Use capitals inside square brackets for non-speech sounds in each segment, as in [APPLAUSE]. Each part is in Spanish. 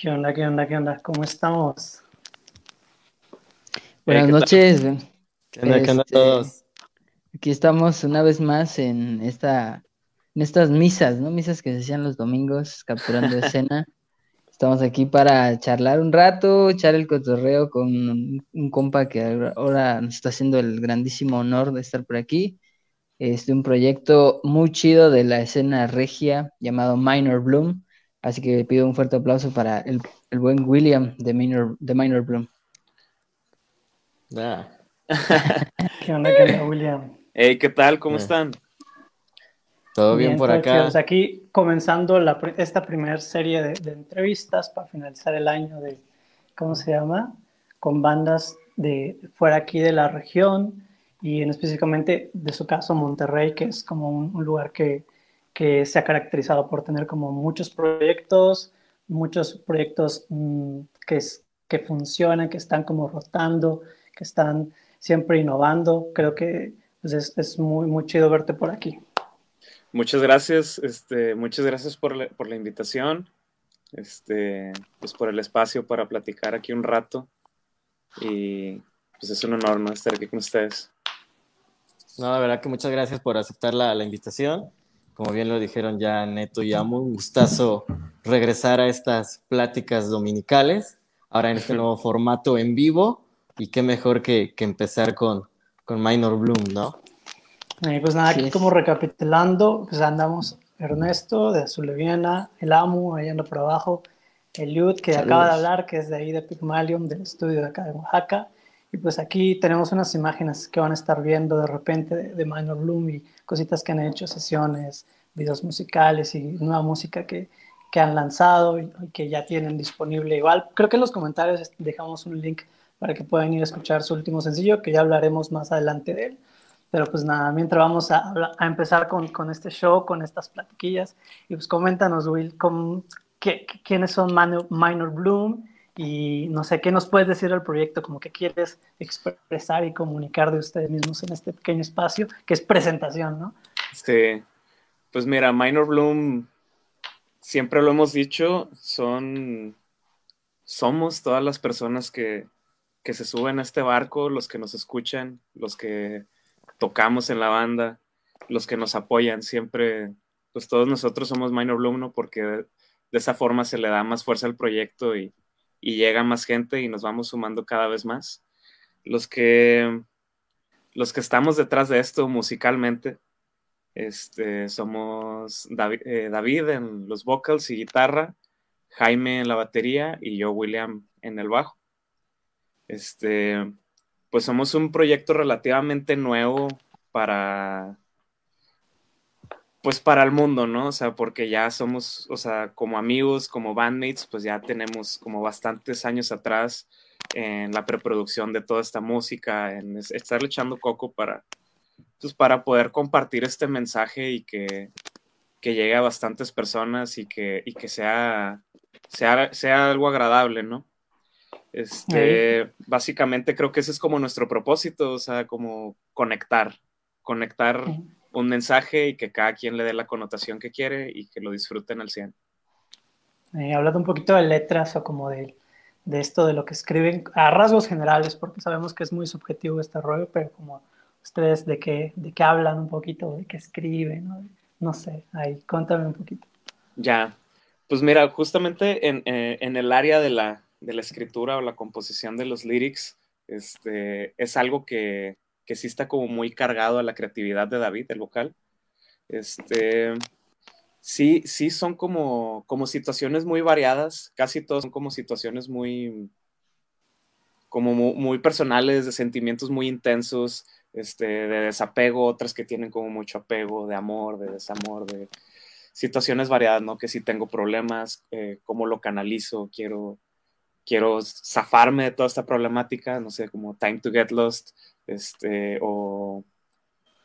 ¿Qué onda, qué onda, qué onda? ¿Cómo estamos? Buenas noches. ¿Qué onda, qué onda Este, todos? Aquí estamos una vez más en esta, en estas misas, ¿no? Misas que se hacían los domingos, capturando [LAUGHS] escena. Estamos aquí para charlar un rato, echar el cotorreo con un, un compa que ahora- ahora nos está haciendo el grandísimo honor de estar por aquí. Este, un proyecto muy chido de la escena regia llamado Minor Bloom. Así que pido un fuerte aplauso para el, el buen William de Minor, de Minor Bloom. Ah, [LAUGHS] ¿Qué onda, qué onda, William? Hey, ¿qué tal? ¿Cómo Eh. están? ¿Todo bien, por todo acá? Pues aquí comenzando la esta primera serie de, de entrevistas para finalizar el año de, ¿cómo se llama? Con bandas de fuera aquí de la región y en específicamente de su caso Monterrey, que es como un, un lugar que, que se ha caracterizado por tener como muchos proyectos, muchos proyectos mm, que, es- que funcionan, que están como rotando, que están siempre innovando. Creo que pues, es, es muy, muy chido verte por aquí. Muchas gracias, este, muchas gracias por la, por la invitación, este, pues por el espacio para platicar aquí un rato y pues es un honor, ¿no? Estar aquí con ustedes. No, la verdad que muchas gracias por aceptar la, la invitación. Como bien lo dijeron ya Neto y Amo, un gustazo regresar a estas pláticas dominicales, ahora en este nuevo formato en vivo, y qué mejor que, que empezar con, con Minor Bloom, ¿no? Y pues nada, aquí como recapitulando, pues andamos Ernesto de Azuleviana, el Amu ahí anda por abajo, Eliud que Saludos. acaba de hablar, que es de ahí de Pygmalion, del estudio de acá de Oaxaca. Y pues aquí tenemos unas imágenes que van a estar viendo de repente de, Minor Bloom y cositas que han hecho, sesiones, videos musicales y nueva música que, que han lanzado y, que ya tienen disponible. Igual, creo que en los comentarios dejamos un link para que puedan ir a escuchar su último sencillo, que ya hablaremos más adelante de él. Pero pues nada, mientras vamos a, a empezar con, con este show, con estas platiquillas, y pues coméntanos, Will, cómo- qué- quiénes son Manu- Minor Bloom y no sé, qué nos puedes decir del proyecto, como que quieres expresar y comunicar de ustedes mismos en este pequeño espacio, que es presentación, ¿no? Este, pues mira, Minor Bloom, siempre lo hemos dicho, son, somos todas las personas que, que se suben a este barco, los que nos escuchan, los que tocamos en la banda, los que nos apoyan, siempre, pues todos nosotros somos Minor Bloom, ¿no? Porque de esa forma se le da más fuerza al proyecto y, y llega más gente y nos vamos sumando cada vez más. Los que, los que estamos detrás de esto musicalmente, este, somos David, eh, David en los vocals y guitarra, Jaime en la batería y yo, William, en el bajo. Este, pues somos un proyecto relativamente nuevo para, pues para el mundo, ¿no? O sea, porque ya somos, o sea, como amigos, como bandmates, pues ya tenemos como bastantes años atrás en la preproducción de toda esta música, en es- estarle echando coco para, pues para poder compartir este mensaje y que, que llegue a bastantes personas y que, y que sea, sea, sea algo agradable, ¿no? Este, básicamente creo que ese es como nuestro propósito, o sea, como conectar, conectar un mensaje y que cada quien le dé la connotación que quiere y que lo disfruten al 100. Eh, hablando un poquito de letras o como de, de esto de lo que escriben a rasgos generales, porque sabemos que es muy subjetivo este rollo, pero como ustedes de qué, de qué hablan un poquito, de qué escriben, ¿no? No sé, ahí, cuéntame un poquito. Ya, pues mira, justamente en, eh, en el área de la, de la escritura o la composición de los lyrics, este, es algo que, que sí está como muy cargado a la creatividad de David, el vocal. Este, sí, sí son como, como situaciones muy variadas, casi todas son como situaciones muy, como mu- muy, personales, de sentimientos muy intensos, este, de desapego, otras que tienen como mucho apego, de amor, de desamor, de situaciones variadas, ¿no? Que si tengo problemas, eh, cómo lo canalizo, quiero, quiero zafarme de toda esta problemática, no sé, como Time to Get Lost, este, o,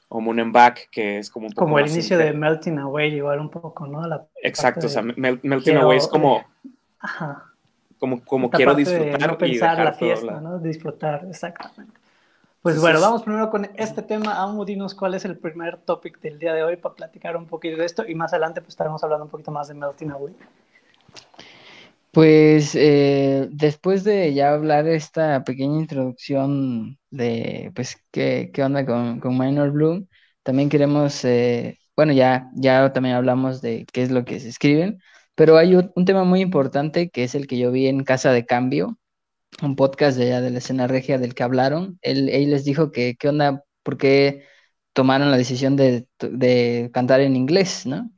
o Moon and Back, que es como un poco Como el inicio de Melting Away, igual un poco, ¿no? La Exacto, o sea, Mel- Melting quiero- Away es como, Ajá. como, como Esta quiero parte de disfrutar no y pensar la fiesta. ¿no? Disfrutar, exactamente. Pues bueno, vamos primero con este tema. Amu, dinos cuál es el primer topic del día de hoy para platicar un poquito de esto y más adelante pues estaremos hablando un poquito más de Melting Away. Pues eh, después de ya hablar esta pequeña introducción de pues qué, qué onda con, con Minor Bloom, también queremos, eh, bueno, ya, ya también hablamos de qué es lo que se escriben, pero hay un, tema muy importante que es el que yo vi en Casa de Cambio, un podcast de, de la escena regia del que hablaron. Él, él les dijo que qué onda, por qué tomaron la decisión de, de cantar en inglés, ¿no?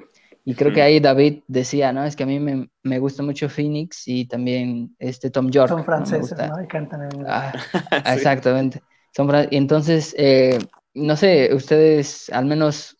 Y creo que ahí David decía, ¿no? Es que a mí me, me gusta mucho Phoenix y también este Tom York. Son franceses. ¿no? Y cantan en inglés. Ah, [LAUGHS] Sí. exactamente. Son fran- y entonces, eh, no sé, ustedes al menos,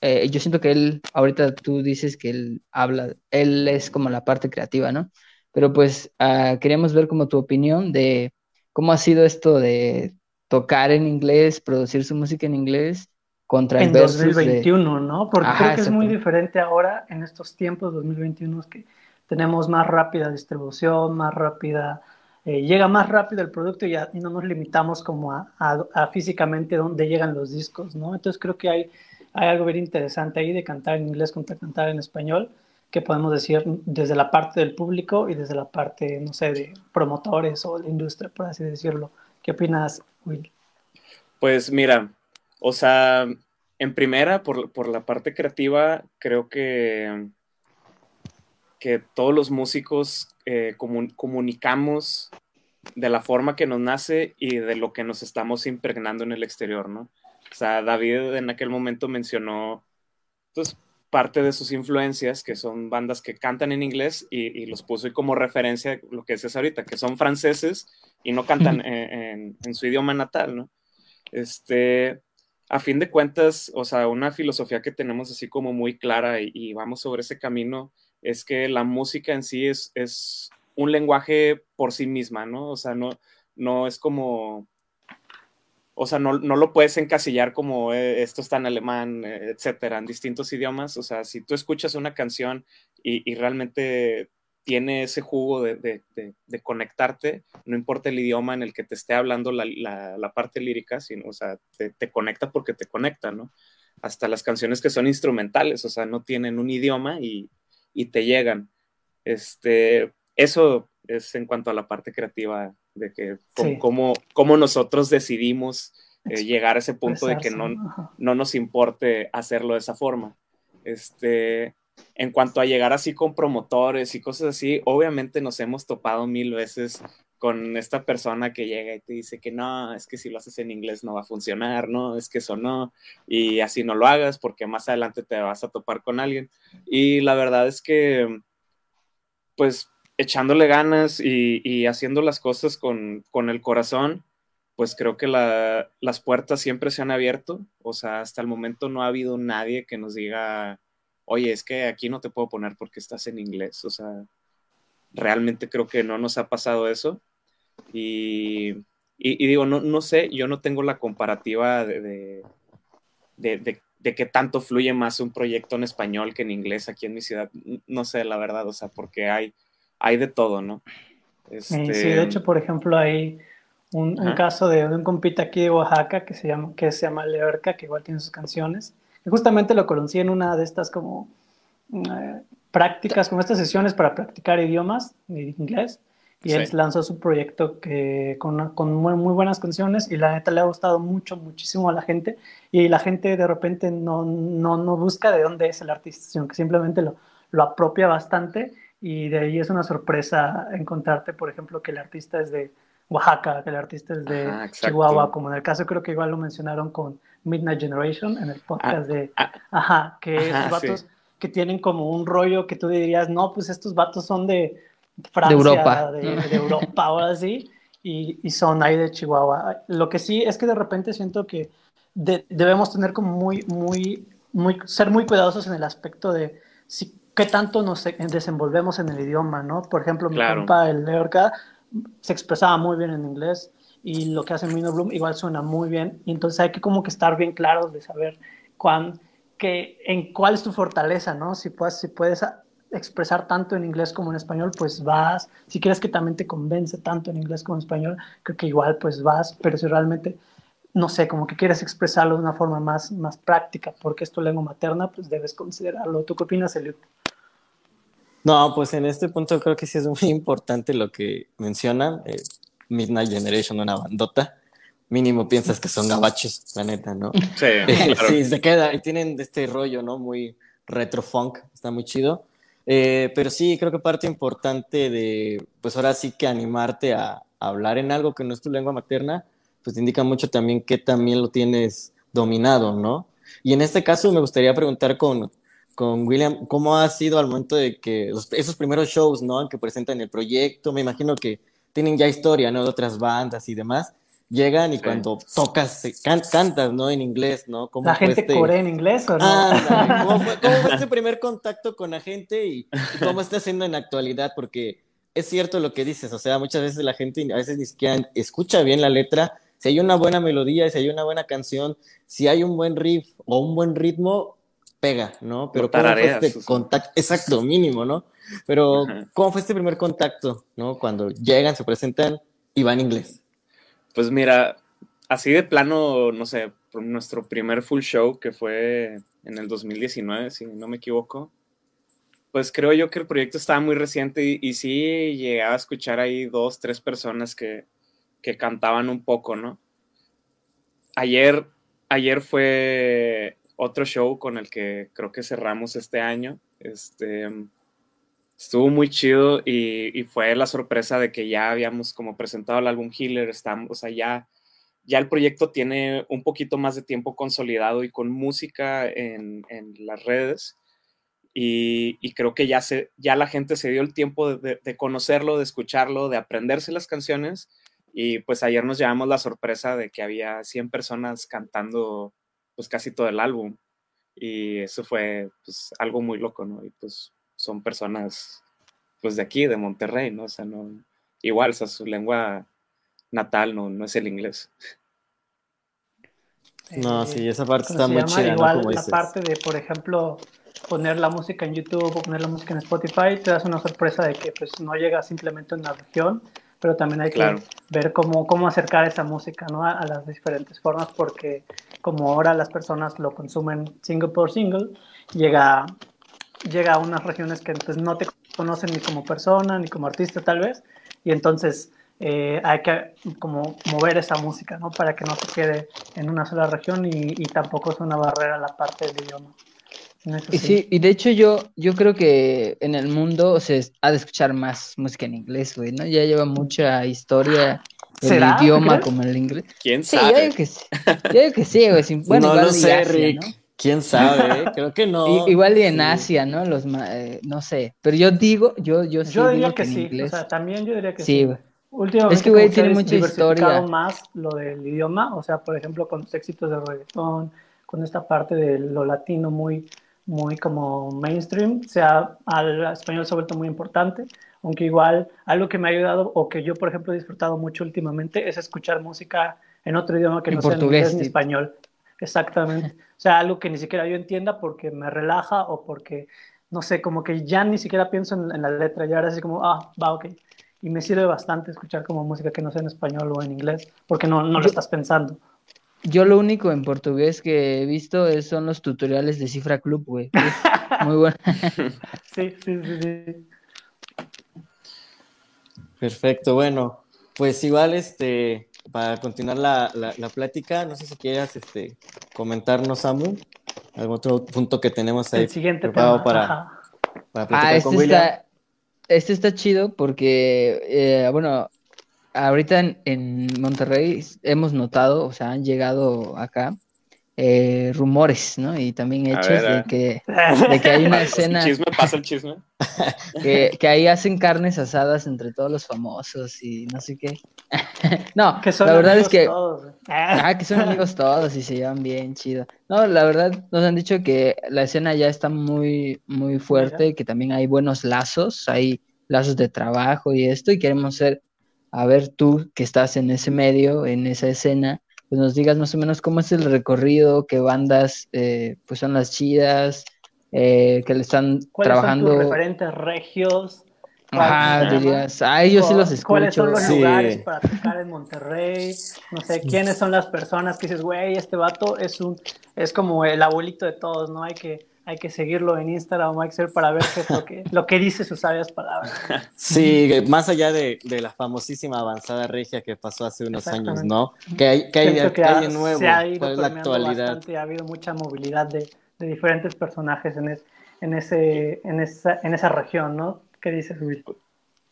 eh, yo siento que él, ahorita tú dices que él habla, él es como la parte creativa, ¿no? Pero pues ah, queríamos ver como tu opinión de cómo ha sido esto de tocar en inglés, producir su música en inglés contra el en versus de... 2021, ¿no? Porque Ajá, creo que es muy diferente ahora en estos tiempos 2021 que tenemos más rápida distribución, más rápida, eh, llega más rápido el producto y, ya, y no nos limitamos como a, a- a físicamente dónde llegan los discos, ¿no? Entonces creo que hay, hay algo bien interesante ahí de cantar en inglés contra cantar en español, que podemos decir desde la parte del público y desde la parte, no sé, de promotores o de industria, por así decirlo. ¿Qué opinas, Will? Pues mira, o sea, en primera, por, por la parte creativa, creo que, que todos los músicos eh, comun- comunicamos de la forma que nos nace y de lo que nos estamos impregnando en el exterior, ¿no? O sea, David en aquel momento mencionó, pues, parte de sus influencias, que son bandas que cantan en inglés, y, y los puso como referencia lo que dices ahorita, que son franceses y no cantan en, en- en su idioma natal, ¿no? Este, a fin de cuentas, o sea, una filosofía que tenemos así como muy clara y, vamos sobre ese camino es que la música en sí es, es un lenguaje por sí misma, ¿no? O sea, no, no es como, o sea, no, no lo puedes encasillar como eh, esto está en alemán, eh, etcétera, en distintos idiomas. O sea, si tú escuchas una canción y realmente tiene ese jugo de, de, de, de, conectarte, no importa el idioma en el que te esté hablando la, la, la parte lírica, sino, o sea, te, te, conecta porque te conecta, ¿no? Hasta las canciones que son instrumentales, o sea, no tienen un idioma y, y te llegan. Este, eso es en cuanto a la parte creativa de que sí. cómo, cómo nosotros decidimos eh, llegar a ese punto de que no, no nos importe hacerlo de esa forma. Este, en cuanto a llegar así con promotores y cosas así, obviamente nos hemos topado mil veces con esta persona que llega y te dice que no, es que si lo haces en inglés no va a funcionar, no, es que eso no, y así no lo hagas porque más adelante te vas a topar con alguien. Y la verdad es que, pues, echándole ganas y, haciendo las cosas con, con el corazón, pues creo que la, las puertas siempre se han abierto, o sea, hasta el momento no ha habido nadie que nos diga, oye, es que aquí no te puedo poner porque estás en inglés, o sea, realmente creo que no nos ha pasado eso. Y, y, y digo, no, no, sé, yo no tengo la comparativa de, de, de, de, de qué tanto fluye más un proyecto en español que en inglés aquí en mi ciudad. No sé, la verdad, o sea, porque hay, hay de todo, ¿no? Este... Sí, de hecho, por ejemplo, hay un, un, caso de un compita aquí de Oaxaca que se llama, que se llama Leorca, que igual tiene sus canciones. Justamente lo conocí en una de estas como eh, prácticas, como estas sesiones para practicar idiomas inglés. Y sí. él lanzó su proyecto que, con, con muy, muy, buenas canciones y la neta le ha gustado mucho, muchísimo a la gente. Y la gente de repente no, no, no busca de dónde es el artista, sino que simplemente lo, lo apropia bastante. Y de ahí es una sorpresa encontrarte, por ejemplo, que el artista es de Oaxaca, que el artista es de Ajá, Chihuahua, como en el caso creo que igual lo mencionaron con Midnight Generation en el podcast ah, de, ah, ajá, que ajá, esos vatos sí. que tienen como un rollo que tú dirías, no, pues estos vatos son de Francia, de Europa, de, de Europa ahora sí, y, y, son ahí de Chihuahua. Lo que sí es que de repente siento que de, debemos tener como muy, muy, muy, ser muy cuidadosos en el aspecto de si, qué tanto nos desenvolvemos en el idioma, ¿no? Por ejemplo, mi claro. compa, el Leorca, se expresaba muy bien en inglés y lo que hace Minor Bloom igual suena muy bien y entonces hay que como que estar bien claros de saber cuán, que, en cuál es tu fortaleza, ¿no? Si puedes, si puedes expresar tanto en inglés como en español, pues vas, si quieres que también te convence tanto en inglés como en español, creo que igual pues vas, pero si realmente, no sé, como que quieres expresarlo de una forma más, más práctica, porque es tu lengua materna, pues debes considerarlo. ¿Tú qué opinas, Eliud? No, pues en este punto creo que sí es muy importante lo que mencionan. Eh, Midnight Generation, una bandota. Mínimo piensas que son gabachos, la neta, ¿no? [LAUGHS] Sí, claro. sí, se queda. Y tienen este rollo, ¿no? Muy retro funk, está muy chido. Eh, pero sí, creo que parte importante de, pues ahora sí que animarte a, a hablar en algo que no es tu lengua materna, pues te indica mucho también que también lo tienes dominado, ¿no? Y en este caso me gustaría preguntar con, con William, ¿cómo ha sido al momento de que los- esos primeros shows, ¿no? Que presentan el proyecto, me imagino que tienen ya historia, ¿no? De otras bandas y demás. Llegan y Sí. cuando tocas, can- cantas, ¿no? En inglés, ¿no? ¿Cómo ¿La fue gente este- corea en inglés o no? Ah, ¿cómo fue, [LAUGHS] cómo fue este primer contacto con la gente y, y cómo está haciendo en la actualidad? Porque es cierto lo que dices, o sea, muchas veces la gente a veces ni siquiera escucha bien la letra. Si hay una buena melodía, si hay una buena canción, si hay un buen riff o un buen ritmo, pega, ¿no? Pero ¿cómo fue este contacto? Exacto, mínimo, ¿no? Pero Ajá. ¿cómo fue este primer contacto, ¿no? Cuando llegan, se presentan y van inglés. Pues mira, así de plano, no sé, nuestro primer full show que fue en el 2019, si no me equivoco, pues creo yo que el proyecto estaba muy reciente y, y sí llegaba a escuchar ahí dos, tres personas que, que cantaban un poco, ¿no? Ayer, ayer fue otro show con el que creo que cerramos este año. Este, estuvo muy chido y, fue la sorpresa de que ya habíamos como presentado el álbum Healer, estamos, o sea, ya, ya el proyecto tiene un poquito más de tiempo consolidado y con música en, en las redes. Y, y creo que ya, se, ya la gente se dio el tiempo de, de- de conocerlo, de escucharlo, de aprenderse las canciones. Y pues ayer nos llevamos la sorpresa de que había 100 personas cantando pues casi todo el álbum. Y eso fue pues algo muy loco, ¿no? Y pues son personas pues de aquí, de Monterrey, ¿no? O sea, no, igual, o sea, su lengua natal no, no es el inglés. No, Eh, sí, esa parte ¿cómo está muy chida, ¿no? Igual la dices. parte de, por ejemplo, poner la música en YouTube o poner la música en Spotify, te das una sorpresa de que pues no llega simplemente a una región, pero también hay Claro. que ver cómo, cómo acercar esa música ¿no? a, a las diferentes formas, porque como ahora las personas lo consumen single por single, llega, llega a unas regiones que pues, no te conocen ni como persona, ni como artista tal vez, y entonces eh, hay que como mover esa música, ¿no? Para que no se quede en una sola región y, y tampoco es una barrera la parte del idioma. Eso Y sí, y de hecho yo, yo creo que en el mundo se ha de escuchar más música en inglés, güey, ¿no? Ya lleva mucha historia el ¿Será? idioma ¿Crees? como el inglés. ¿Quién Sí, yo sabe? digo que sí. Yo digo que sí, güey. sin- Bueno, no igual lo sé, Asia, Rick. ¿no? ¿Quién sabe? [LAUGHS] eh? Creo que no. I- igual y en Sí. Asia, ¿no? Los ma- eh, no sé. Pero yo digo, yo, yo sí Yo diría digo que en sí, inglés. o sea, también yo diría que sí, sí. güey. Últimamente Es que, güey, tiene mucha historia. más lo del idioma, o sea, por ejemplo, con los éxitos de reggaetón, con esta parte de lo latino muy, muy como mainstream, se ha, al español se ha vuelto muy importante, aunque igual algo que me ha ayudado o que yo, por ejemplo, he disfrutado mucho últimamente es escuchar música en otro idioma que En no sea ni portugués, inglés ni español. Exactamente. O sea, algo que ni siquiera yo entienda porque me relaja o porque, no sé, como que ya ni siquiera pienso en, en la letra, ya ahora así como, ah, va, ok. Y me sirve bastante escuchar como música que no sea en español o en inglés, porque no, no lo estás pensando. Yo lo único en portugués que he visto es- son los tutoriales de Cifra Club, güey. Muy bueno. [LAUGHS] Sí, sí, sí, sí. Perfecto, bueno, pues igual, este, para continuar la, la, la plática, no sé si quieras, este, comentarnos, Samu, algún otro punto que tenemos ahí El siguiente preparado tema. para, para platicar Ah, con este William. está, este está chido porque, eh, bueno, ahorita en, en Monterrey hemos notado, o sea, han llegado acá eh, rumores, ¿no? Y también hechos ver, de que, [LAUGHS] de que hay una El escena chisme, pasa el chisme. [LAUGHS] que, que ahí hacen carnes asadas entre todos los famosos y no sé qué. [LAUGHS] No, Que son la verdad es amigos que... todos, güey. Ah, que son amigos todos y se llevan bien, chido. No, la verdad, nos han dicho que la escena ya está muy, muy fuerte, que también hay buenos lazos, hay lazos de trabajo y esto, y queremos ser, a ver tú que estás en ese medio, en esa escena, pues nos digas más o menos cómo es el recorrido, qué bandas eh, pues son las chidas, eh, que le están ¿Cuáles trabajando. son tus referentes regios? Ajá, ¿Cuál- dirías, ah, yo sí los escucho. ¿Cuáles son los Sí. lugares para tocar en Monterrey? No sé, ¿quiénes son las personas que dices, güey, este vato es un, es como el abuelito de todos, ¿no? Hay que, hay que seguirlo en Instagram o Excel para ver qué es lo que, lo que dice sus sabias palabras. [LAUGHS] Sí, más allá de, de, la famosísima avanzada regia que pasó hace unos años, ¿no? Que hay, que hay, que hay nuevo, se ha ido la actualidad? Bastante, ha habido mucha movilidad de, de diferentes personajes en, en, ese, en, esa, en esa región, ¿no? ¿Qué dices, Will?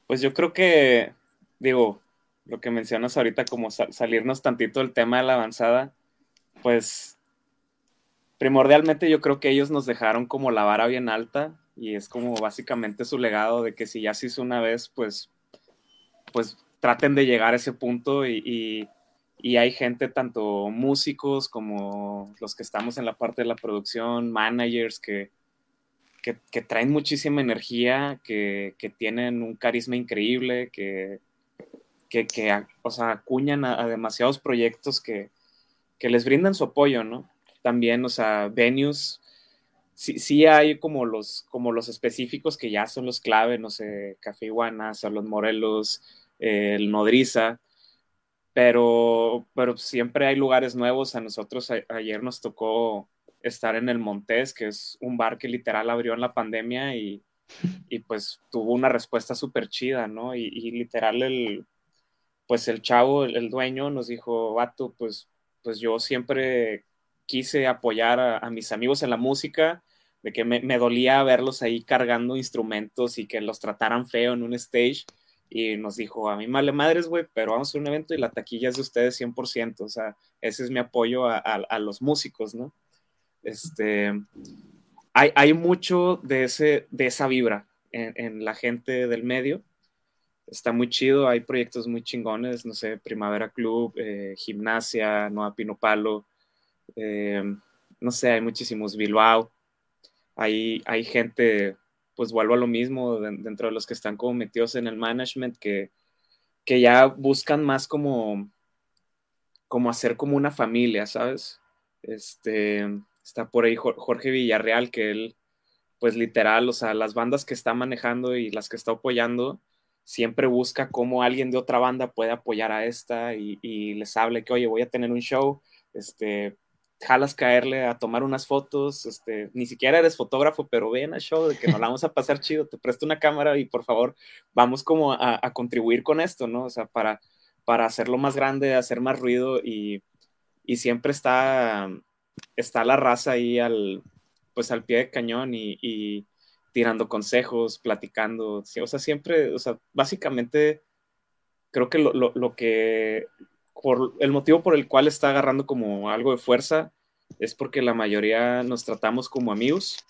Pues yo creo que, digo, lo que mencionas ahorita, como salirnos tantito del tema de la avanzada, pues primordialmente yo creo que ellos nos dejaron como la vara bien alta y es como básicamente su legado de que si ya se hizo una vez, pues, pues traten de llegar a ese punto y, y, hay gente, tanto músicos como los que estamos en la parte de la producción, managers que, que, traen muchísima energía, que, que, tienen un carisma increíble, que, que, o sea, acuñan a, a demasiados proyectos que, que les brindan su apoyo, ¿no? También, o sea, venues, sí, sí, hay como los, como los específicos que ya son los clave, no sé, Café Iguana, Salón Morelos, el Nodriza, pero, pero siempre hay lugares nuevos. A nosotros ayer nos tocó estar en el Montés, que es un bar que literal abrió en la pandemia y, y pues tuvo una respuesta súper chida, ¿no? Y, literal el, pues el chavo, el, el, dueño nos dijo, vato, pues, pues yo siempre quise apoyar a, mis amigos en la música, de que me, dolía verlos ahí cargando instrumentos y que los trataran feo en un stage. Y nos dijo, a mí male madres, güey, pero vamos a un evento y la taquilla es de ustedes 100%. O sea, ese es mi apoyo a, los músicos, ¿no? Este, hay, hay, mucho de, ese, de esa vibra en, la gente del medio. Está muy chido, hay proyectos muy chingones, no sé, Primavera Club, eh, Gimnasia, Noa Pino Palo, eh, no sé, hay muchísimos Bilbao, hay, hay gente, pues vuelvo a lo mismo, dentro de los que están como metidos en el management, que, que ya buscan más como, como hacer como una familia, ¿sabes? Este, está por ahí Jorge Villarreal, que él, pues literal, o sea, las bandas que está manejando y las que está apoyando, siempre busca cómo alguien de otra banda puede apoyar a esta y, y les hable que, oye, voy a tener un show, este, jalas caerle a tomar unas fotos, este, ni siquiera eres fotógrafo, pero ven al show de que nos la vamos a pasar chido, te presto una cámara y por favor vamos como a, contribuir con esto, ¿no? O sea, para, para hacerlo más grande, hacer más ruido y, y, siempre está, está la raza ahí al, pues al pie de cañón y, y tirando consejos, platicando, o sea, siempre, o sea, básicamente creo que lo, lo, lo que por el motivo por el cual está agarrando como algo de fuerza es porque la mayoría nos tratamos como amigos,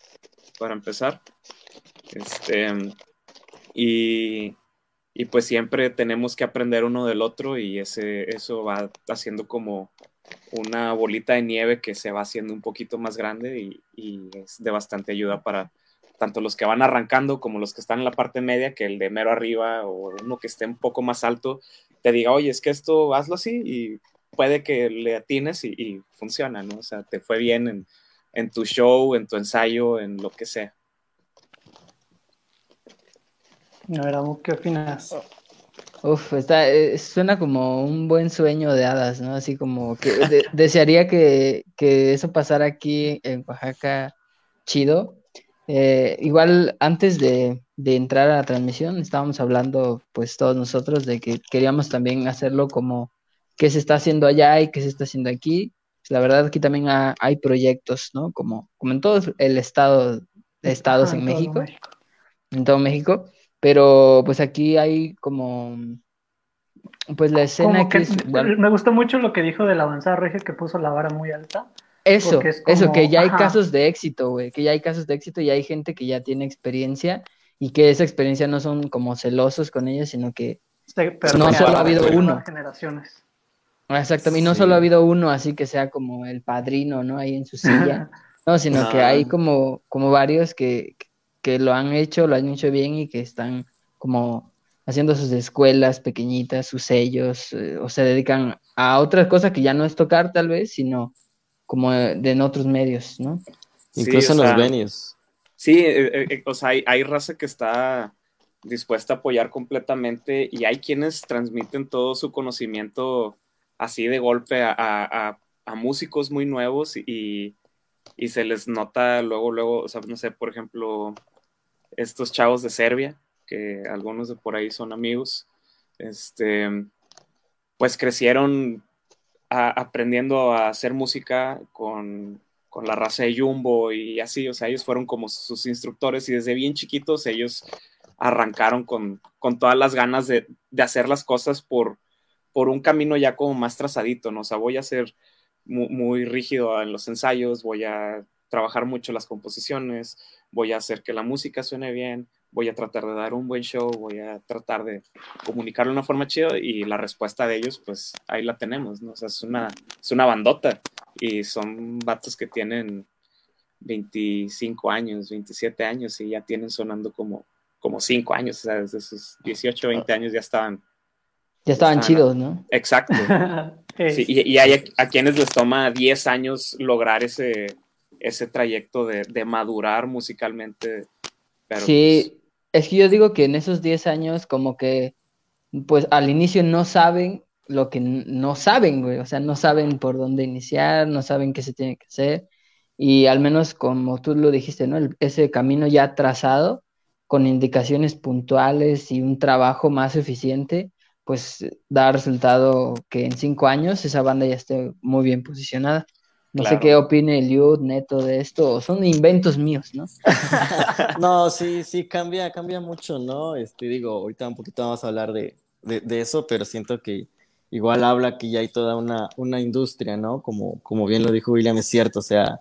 para empezar. Este, y, y pues siempre tenemos que aprender uno del otro y ese, eso va haciendo como una bolita de nieve que se va haciendo un poquito más grande y, y, es de bastante ayuda para tanto los que van arrancando como los que están en la parte media, que el de mero arriba o uno que esté un poco más alto, te diga, oye, es que esto hazlo así y puede que le atines y, funciona, ¿no? O sea, te fue bien en, tu show, en tu ensayo, en lo que sea. A ver, ¿qué opinas? Uf, está, eh, suena como un buen sueño de hadas, ¿no? Así como que [LAUGHS] desearía que, que, eso pasara aquí en Oaxaca chido. Eh, igual antes de, de entrar a la transmisión, estábamos hablando, pues todos nosotros, de que queríamos también hacerlo como qué se está haciendo allá y qué se está haciendo aquí. Pues, la verdad, aquí también hay proyectos, ¿no? Como, como en todo el estado, estados en, México, en todo México, pero pues aquí hay como, pues la escena que, Me gustó mucho lo que dijo de la avanzada regia que puso la vara muy alta. Eso, eso, que ya hay casos de éxito, güey, que ya hay casos de éxito y hay gente que ya tiene experiencia y que esa experiencia no son como celosos con ellos, sino que no solo ha habido uno. Generaciones. Exactamente, y no solo ha habido uno así que sea como el padrino, ¿no? Ahí en su silla, [LAUGHS] no, sino que hay como, como varios que, que lo han hecho, lo han hecho bien y que están como haciendo sus escuelas pequeñitas, sus sellos, eh, o se dedican a otras cosas que ya no es tocar tal vez, sino como de, en otros medios, ¿no? Incluso en los venues. Sí, eh, eh, eh, o sea, hay, raza que está dispuesta a apoyar completamente y hay quienes transmiten todo su conocimiento así de golpe a, músicos muy nuevos y, y se les nota luego, luego, o sea, no sé, por ejemplo, estos chavos de Serbia, que algunos de por ahí son amigos, este, pues crecieron aprendiendo a hacer música con, con, la raza de Jumbo y así, o sea, ellos fueron como sus instructores y desde bien chiquitos ellos arrancaron con, con todas las ganas de, de, hacer las cosas por, por un camino ya como más trazadito, ¿no? O sea, voy a ser muy, muy rígido en los ensayos, voy a trabajar mucho las composiciones, voy a hacer que la música suene bien, voy a tratar de dar un buen show, voy a tratar de comunicarlo de una forma chida y la respuesta de ellos, pues ahí la tenemos, ¿no? O sea, es una, es una bandota y son vatos que tienen 25 años, 27 años y ya tienen sonando como, como 5 años, o sea, desde sus 18, 20 años ya estaban. Ya estaban chidos, ¿no? Exacto. [LAUGHS] sí, y, hay a, quienes les toma 10 años lograr ese, ese trayecto de, de madurar musicalmente. Pero sí, pues, es que yo digo que en esos 10 años como que, pues al inicio no saben lo que no saben, güey, o sea, no saben por dónde iniciar, no saben qué se tiene que hacer, y al menos como tú lo dijiste, ¿no? ese camino ya trazado, con indicaciones puntuales y un trabajo más eficiente, pues da resultado que en cinco años esa banda ya esté muy bien posicionada. No sé qué opine Eliud, Neto de esto, son inventos míos, ¿no? [LAUGHS] no, sí, sí, cambia, cambia mucho, ¿no? Este, digo, ahorita un poquito vamos a hablar de, de, eso, pero siento que igual habla que ya hay toda una, una industria, ¿no? Como, como bien lo dijo William, es cierto, o sea,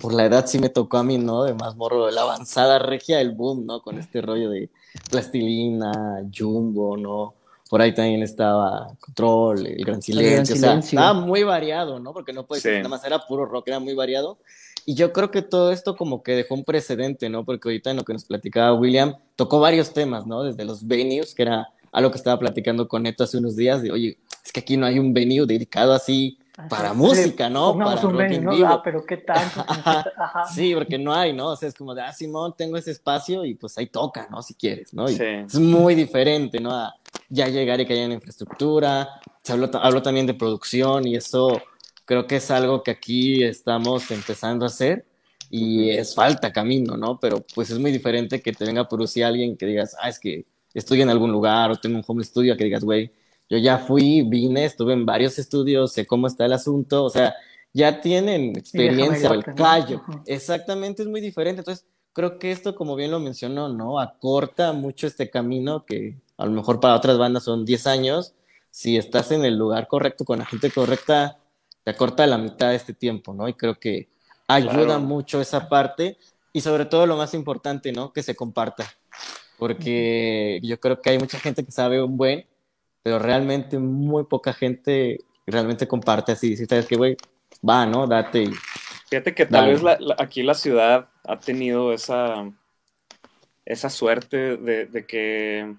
por la edad sí me tocó a mí, ¿no? De más morro, de la avanzada regia del boom, ¿no? Con este rollo de plastilina, jumbo, ¿no? por ahí también estaba Control, El Gran Silencio, o sea, estaba muy variado, ¿no? Porque no puede ser, nada más era puro rock, era muy variado. Y yo creo que todo esto como que dejó un precedente, ¿no? Porque ahorita en lo que nos platicaba William, tocó varios temas, ¿no? Desde los venues, que era algo que estaba platicando con Neto hace unos días, de, oye, es que aquí no hay un venue dedicado así para música, ¿no? Para un rock ¿no? Ah, pero qué tanto. [LAUGHS] Sí, porque no hay, ¿no? O sea, es como de, ah, Simón, tengo ese espacio y pues ahí toca, ¿no? Si quieres, ¿no? Y Es muy diferente, ¿no? A ya llegar y que haya una infraestructura. Se habló, habló también de producción y eso creo que es algo que aquí estamos empezando a hacer y es falta camino, ¿no? Pero pues es muy diferente que te venga a producir alguien que digas, ah, es que estoy en algún lugar o tengo un home studio, que digas, güey, yo ya fui, vine, estuve en varios estudios, sé cómo está el asunto, o sea, ya tienen experiencia, el callo. Exactamente, es muy diferente. Entonces, creo que esto, como bien lo mencionó, ¿no? Acorta mucho este camino que a lo mejor para otras bandas son 10 años. Si estás en el lugar correcto, con la gente correcta, te acorta la mitad de este tiempo, ¿no? Y creo que ayuda mucho esa parte y sobre todo lo más importante, ¿no? Que se comparta. Porque yo creo que hay mucha gente que sabe un buen, pero realmente muy poca gente realmente comparte así. Si sabes que, güey, va, ¿no? Date. Fíjate que tal vez aquí la ciudad ha tenido esa, esa suerte de, que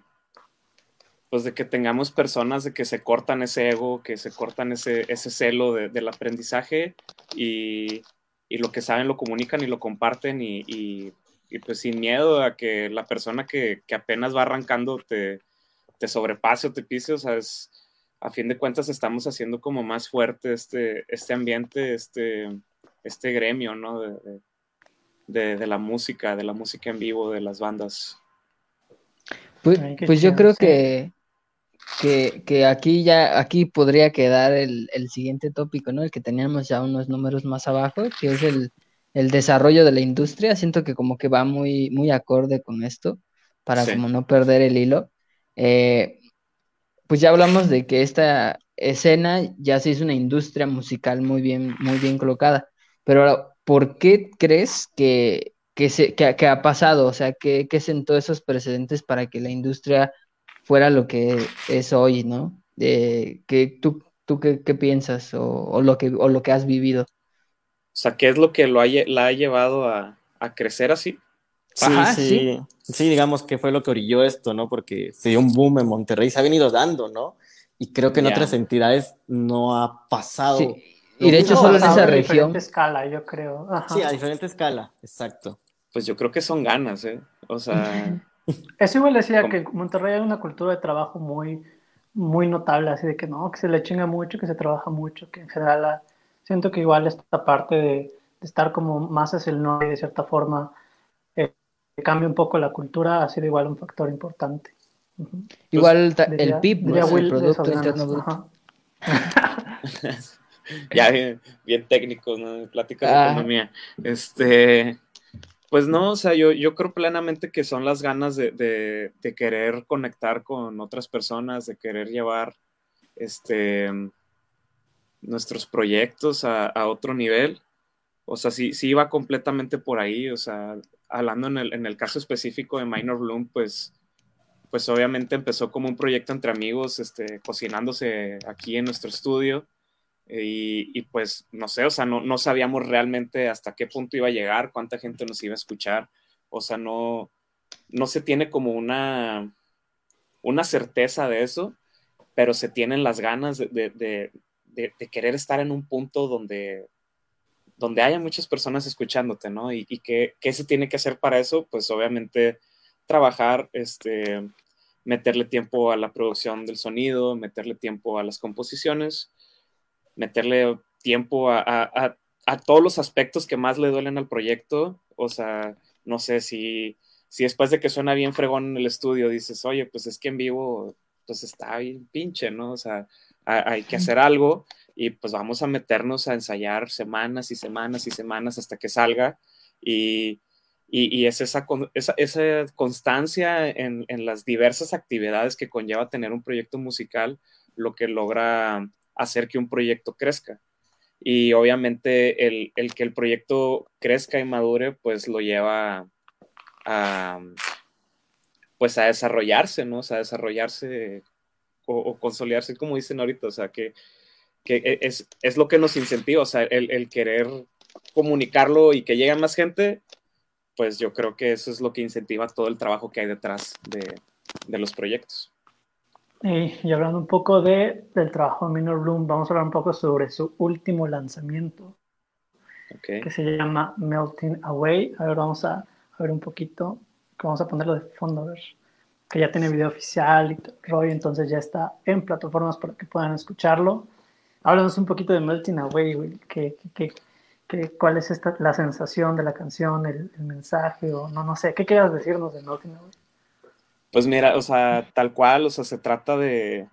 pues de que tengamos personas de que se cortan ese ego, que se cortan ese, ese celo del aprendizaje y, lo que saben lo comunican y lo comparten y, pues sin miedo a que la persona que, apenas va arrancando te, te sobrepase o te pise, o sea, es, a fin de cuentas estamos haciendo como más fuerte este, este ambiente, este, este gremio, ¿no? De, de, la música, de la música en vivo, de las bandas. Pues, pues yo creo que, que, que, aquí ya, aquí podría quedar el, el, siguiente tópico, ¿no? El que teníamos ya unos números más abajo, que es el, el desarrollo de la industria. Siento que como que va muy, muy acorde con esto, para como no perder el hilo. Eh, pues ya hablamos de que esta escena ya se hizo una industria musical muy bien, muy bien colocada. Pero ¿por qué crees que, que, se, que, ha pasado? O sea, ¿qué, ¿qué, sentó esos precedentes para que la industria fuera lo que es hoy, ¿no? que, ¿Tú, tú qué, piensas o, lo que, o lo que has vivido? O sea, ¿qué es lo que lo la ha llevado a, crecer así? Sí, sí, sí, digamos que fue lo que orilló esto, ¿no? Porque se dio un boom en Monterrey, se ha venido dando, ¿no? Y creo que en otras entidades no ha pasado. Y de hecho, solo en esa región. A diferente escala, yo creo. Sí, a diferente escala, exacto. Pues yo creo que son ganas, ¿eh? O sea. [LAUGHS] Eso igual decía que en Monterrey hay una cultura de trabajo muy, muy notable, así de que no, que se le chinga mucho, que se trabaja mucho, que en general siento que igual esta parte de, estar como más hacia el norte y de cierta forma eh, cambia un poco la cultura, ha sido igual un factor importante. Igual el PIB, ¿no? el Producto Interno Bruto. [LAUGHS] ya bien, técnico, ¿no? Pláticas de ah. economía. Este, pues no, o sea, yo, yo creo plenamente que son las ganas de, de, querer conectar con otras personas, de querer llevar este, nuestros proyectos a, a otro nivel. O sea, sí, sí iba completamente por ahí, o sea, hablando en el, en el caso específico de Minor Bloom, pues, pues obviamente empezó como un proyecto entre amigos, este, cocinándose aquí en nuestro estudio. Y, pues no sé, o sea, no, no, sabíamos realmente hasta qué punto iba a llegar, cuánta gente nos iba a escuchar, o sea, no, no se tiene como una, una certeza de eso, pero se tienen las ganas de, de, de, querer estar en un punto donde, donde haya muchas personas escuchándote, ¿no? Y, y qué, se tiene que hacer para eso, pues obviamente trabajar, este, meterle tiempo a la producción del sonido, meterle tiempo a las composiciones meterle tiempo a, todos los aspectos que más le duelen al proyecto. O sea, no sé si, si después de que suena bien fregón en el estudio dices, oye, pues es que en vivo, pues está bien pinche, ¿no? O sea, hay que hacer algo y pues vamos a meternos a ensayar semanas y semanas y semanas hasta que salga. Y, es esa, esa, constancia en, las diversas actividades que conlleva tener un proyecto musical lo que logra hacer que un proyecto crezca. Y obviamente el, que el proyecto crezca y madure, pues lo lleva a, pues a desarrollarse, ¿no? O sea, a desarrollarse o, consolidarse, como dicen ahorita, o sea, que, e, es, lo que nos incentiva, o sea, el, querer comunicarlo y que llegue a más gente, pues yo creo que eso es lo que incentiva todo el trabajo que hay detrás de los proyectos. Y, hablando un poco de, del trabajo de Minor Bloom, vamos a hablar un poco sobre su último lanzamiento, que se llama Melting Away. A ver, vamos a, ver un poquito, vamos a ponerlo de fondo, a ver, que ya tiene video oficial y rollo, entonces ya está en plataformas para que puedan escucharlo. Háblanos un poquito de Melting Away, que, cuál es esta, la sensación de la canción, el, el mensaje, o no, no sé, ¿qué quieras decirnos de Melting Away? Pues mira, o sea, tal cual, o sea, se trata de,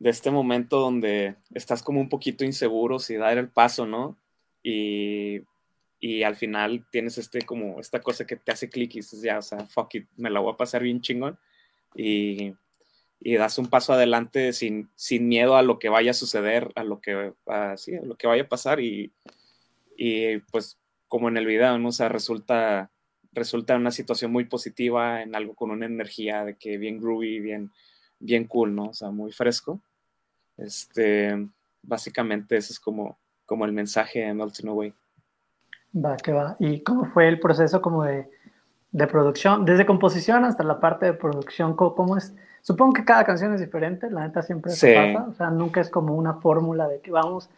este momento donde estás como un poquito inseguro si dar el paso, ¿no? Y, al final tienes este como esta cosa que te hace clic y dices, ya, o sea, fuck it, me la voy a pasar bien chingón. Y, das un paso adelante sin, sin miedo a lo que vaya a suceder, a lo que, a, a lo que vaya a pasar y, y pues como en el video, ¿no? O sea, resulta resulta una situación muy positiva, en algo con una energía de que bien groovy, bien, bien cool, ¿no? O sea, muy fresco. Este, básicamente ese es como, como el mensaje de Melting Away. Va, que va. ¿Y cómo fue el proceso como de, de producción? Desde composición hasta la parte de producción, ¿cómo, es? Supongo que cada canción es diferente, la neta siempre se pasa, o sea, nunca es como una fórmula de que vamos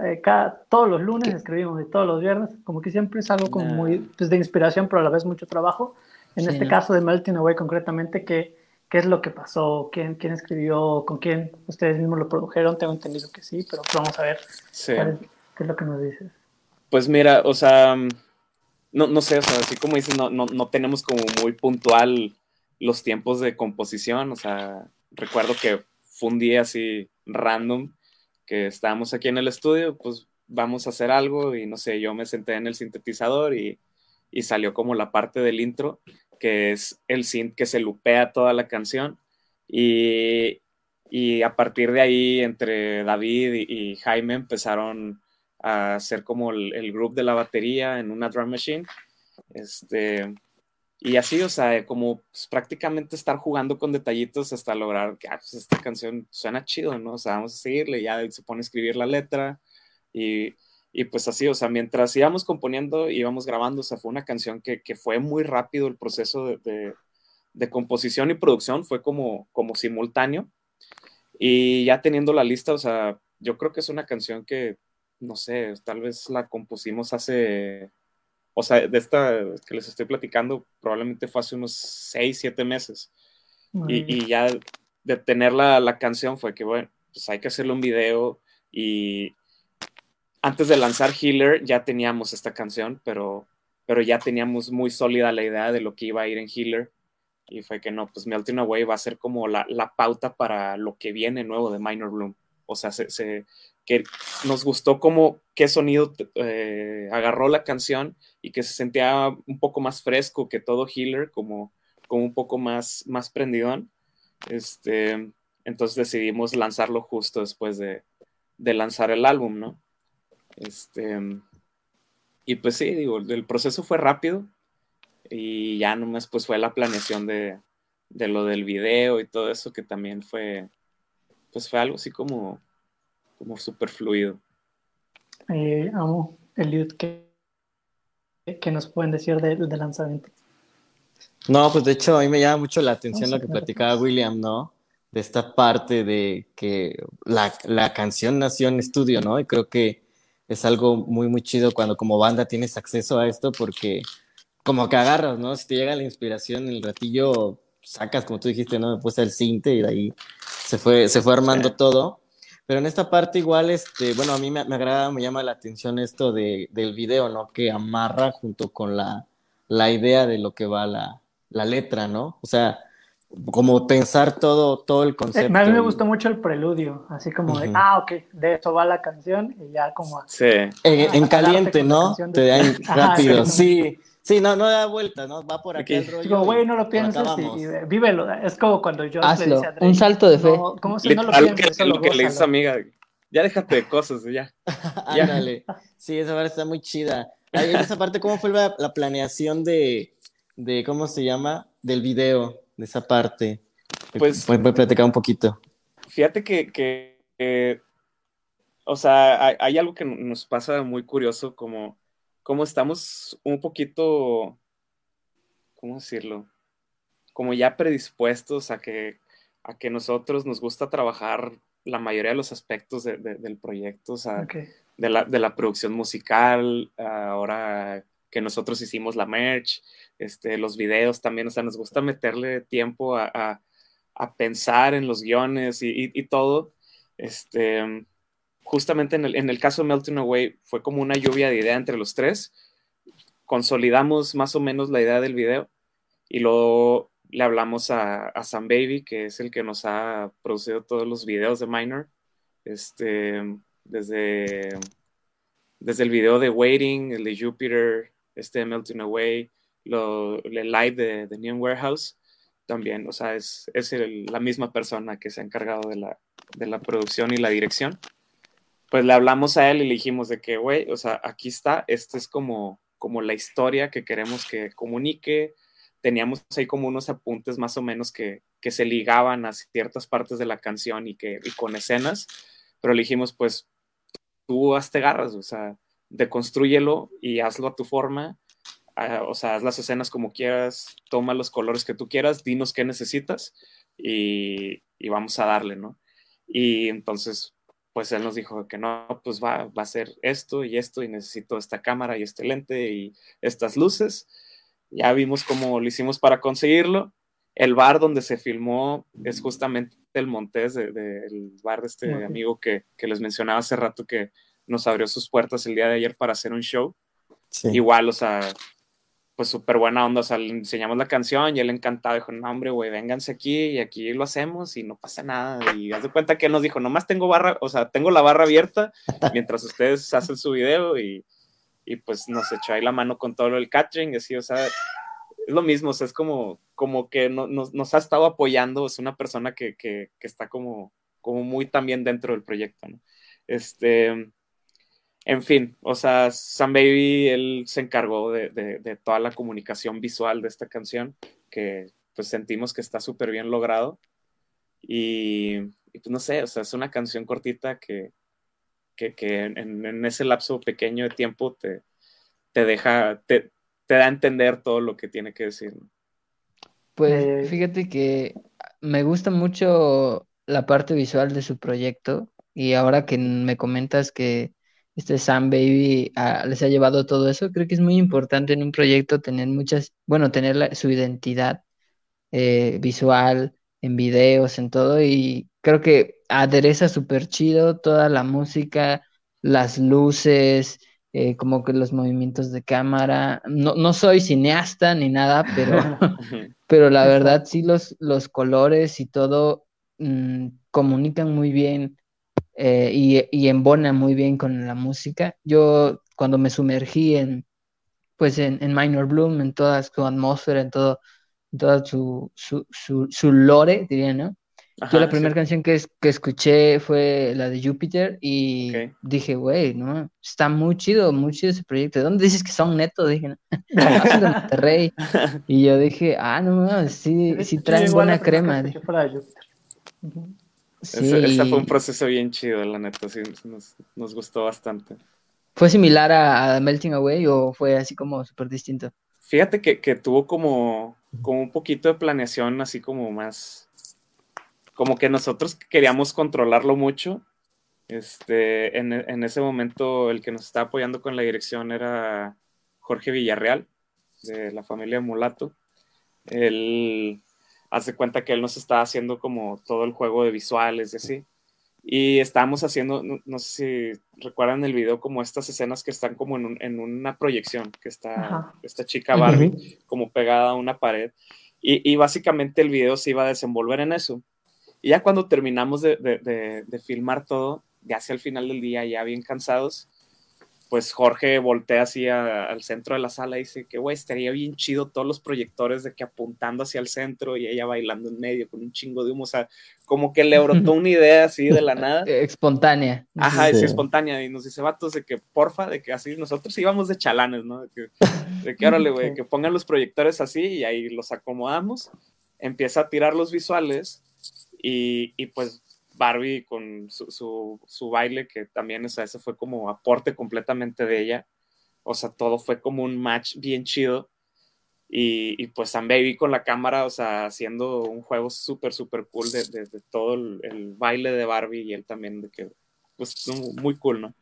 eh, cada, todos los lunes escribimos y todos los viernes, como que siempre es algo como muy pues, de inspiración, pero a la vez mucho trabajo. En este caso de Melting Away concretamente, ¿qué, ¿qué es lo que pasó? ¿Quién, ¿Quién escribió? ¿Con quién ustedes mismos lo produjeron? Tengo entendido que sí, pero vamos a ver qué es lo que nos dices. Pues mira, o sea, no, no sé, o sea, así como dices, no, no, no tenemos como muy puntual los tiempos de composición, o sea, recuerdo que fue un día así random que estábamos aquí en el estudio, pues vamos a hacer algo y no sé, yo me senté en el sintetizador y, y salió como la parte del intro, que es el synth que se lupea toda la canción y, y a partir de ahí entre David y, Jaime empezaron a hacer como el, el grupo de la batería en una drum machine. Este, y así, o sea, como pues, prácticamente estar jugando con detallitos hasta lograr que ah, pues, esta canción suena chido, ¿no? O sea, vamos a seguirle, ya se pone a escribir la letra y, y pues así, o sea, mientras íbamos componiendo, íbamos grabando, o sea, fue una canción que, que fue muy rápido el proceso de, de, composición y producción, fue como, como simultáneo. Y ya teniendo la lista, o sea, yo creo que es una canción que, no sé, tal vez la compusimos hace o sea, de esta que les estoy platicando, probablemente fue hace unos 6, 7 meses. Y, ya de tener la, la, canción fue que, bueno, pues hay que hacerle un video y, antes de lanzar Healer ya teníamos esta canción, pero, pero ya teníamos muy sólida la idea de lo que iba a ir en Healer. Y fue que no, pues Melting Away va a ser como la, la pauta para lo que viene nuevo de Minor Bloom. O sea, se, se, que nos gustó como qué sonido eh, agarró la canción y que se sentía un poco más fresco que todo Healer, como, como un poco más, más prendidón. Este, entonces decidimos lanzarlo justo después de, de lanzar el álbum, ¿no? Este, y pues sí, digo, el proceso fue rápido y ya nomás pues fue la planeación de, de lo del video y todo eso que también fue, pues fue algo así como como súper fluido. Eh, amo, Eliud, ¿qué, ¿qué, nos pueden decir del de lanzamiento? No, pues de hecho a mí me llama mucho la atención lo que platicaba William, ¿no? De esta parte de que la, la, canción nació en estudio, ¿no? Y creo que es algo muy, muy chido cuando como banda tienes acceso a esto porque como que agarras, ¿no? Si te llega la inspiración en el ratillo, sacas, como tú dijiste, ¿no? Me puse el cinte y de ahí se fue, se fue armando todo. Pero en esta parte igual, este, bueno, a mí me, me agrada, me llama la atención esto de, del video, ¿no? Que amarra junto con la, la idea de lo que va la, la letra, ¿no? O sea, como pensar todo, todo el concepto. a mí me gustó mucho el preludio, así como de, ah, ok, de eso va la canción y ya como... Sí. en, caliente, ¿no? Te dan [LAUGHS] rápido, sí. Sí, no, no da vuelta, ¿no? Va por aquí el rollo. Digo, güey, no lo pienses y, vívelo. Es como cuando yo Hazlo. le un salto de fe. No, como si no lo pienses, que, lo que le dices, amiga. Ya déjate de cosas, [LAUGHS] ya. Ándale. sí, esa parte está muy chida. Ahí, esa parte, ¿cómo fue la, la, planeación de, de, ¿cómo se llama? Del video, de esa parte. Pues. Voy a platicar un poquito. Fíjate que, que, que o sea, hay, hay algo que nos pasa muy curioso, como como estamos un poquito, ¿cómo decirlo? Como ya predispuestos a que, a que nosotros nos gusta trabajar la mayoría de los aspectos de, de, del proyecto, o sea, okay. de, la, de, la, producción musical, ahora que nosotros hicimos la merch, este, los videos también, o sea, nos gusta meterle tiempo a, a, a pensar en los guiones y, y, y todo. Este, justamente en el, en el caso de Melting Away fue como una lluvia de idea entre los tres. Consolidamos más o menos la idea del video y luego le hablamos a, a Sam Baby, que es el que nos ha producido todos los videos de Minor, este, desde, desde el video de Waiting, el de Jupiter, este de Melting Away, lo, el live de, de New Warehouse, también, o sea, es, es la misma persona que se ha encargado de la, de la producción y la dirección pues le hablamos a él y le dijimos de que, güey, o sea, aquí está, esta es como, como la historia que queremos que comunique. Teníamos ahí como unos apuntes más o menos que, que se ligaban a ciertas partes de la canción y, que, con escenas, pero le dijimos, pues tú hazte garras, o sea, deconstrúyelo y hazlo a tu forma, uh, o sea, haz las escenas como quieras, toma los colores que tú quieras, dinos qué necesitas y, y vamos a darle, ¿no? Y entonces pues él nos dijo que no, pues va, va a ser esto y esto y necesito esta cámara y este lente y estas luces. Ya vimos cómo lo hicimos para conseguirlo. El bar donde se filmó es justamente el Montés, del de, bar de este okay. amigo que, que, les mencionaba hace rato que nos abrió sus puertas el día de ayer para hacer un show. Sí. Igual, o sea, pues súper buena onda, o sea, le enseñamos la canción y él encantado, dijo, no hombre, güey, vénganse aquí y aquí lo hacemos y no pasa nada. Y haz de cuenta que él nos dijo, nomás tengo barra, o sea, tengo la barra abierta [LAUGHS] mientras ustedes hacen su video y, y pues nos echó ahí la mano con todo el catering, así, o sea, es lo mismo, o sea, es como, como que no, nos, nos, ha estado apoyando, es una persona que, que, que está como, como muy también dentro del proyecto, ¿no? Este, en fin, o sea, Sam Baby, él se encargó de, de, de toda la comunicación visual de esta canción, que pues sentimos que está súper bien logrado. Y, y, pues no sé, o sea, es una canción cortita que, que, que en, en, ese lapso pequeño de tiempo te, te deja, te, te, da a entender todo lo que tiene que decir. ¿no? Pues fíjate que me gusta mucho la parte visual de su proyecto y ahora que me comentas que este Sam Baby uh, les ha llevado todo eso. Creo que es muy importante en un proyecto tener muchas, bueno, tener la, su identidad eh, visual, en videos, en todo, y creo que adereza súper chido toda la música, las luces, eh, como que los movimientos de cámara. No, no soy cineasta ni nada, pero, [LAUGHS] [LAUGHS] pero la verdad sí los, los colores y todo mm, comunican muy bien eh, y, y embonan muy bien con la música. Yo cuando me sumergí en, pues en, en Minor Bloom, en toda su atmósfera, en todo, toda su, su, su, lore, diría, ¿no? Yo la primera canción que, que, escuché fue la de Júpiter y dije, güey, ¿no? Está muy chido, muy chido ese proyecto. ¿De dónde dices que son netos? Dije, ¿no? [LAUGHS] [LAUGHS] de Monterrey. y yo dije, ah, no, sí, sí traen buena crema. Sí. Ese, fue un proceso bien chido, la neta, sí, nos, nos gustó bastante. ¿Fue similar a, Melting Away o fue así como súper distinto? Fíjate que, que, tuvo como, como un poquito de planeación, así como más, como que nosotros queríamos controlarlo mucho. Este, en, en ese momento el que nos estaba apoyando con la dirección era Jorge Villarreal, de la familia Mulato. Él hace cuenta que él nos estaba haciendo como todo el juego de visuales y así. Y estábamos haciendo, no, sé si recuerdan el video, como estas escenas que están como en, una proyección, que está esta chica Barbie como pegada a una pared. Y, básicamente el video se iba a desenvolver en eso. Y ya cuando terminamos de, de filmar todo, ya hacia el final del día, ya bien cansados, pues Jorge voltea así al centro de la sala y dice que, güey, estaría bien chido todos los proyectores de que apuntando hacia el centro y ella bailando en medio con un chingo de humo, o sea, como que le brotó [LAUGHS] una idea así de la nada. Espontánea. Ajá, sí. espontánea, y nos dice, vatos, de que porfa, de que así nosotros íbamos de chalanes, ¿no? De que, [LAUGHS] de que órale, güey, que pongan los proyectores así y ahí los acomodamos, empieza a tirar los visuales y, y pues Barbie con su, su, baile, que también, o sea, ese fue como aporte completamente de ella. O sea, todo fue como un match bien chido. Y, pues Sam Baby con la cámara, o sea, haciendo un juego súper, súper cool de, de, todo el, baile de Barbie y él también, de que, pues, muy cool, ¿no?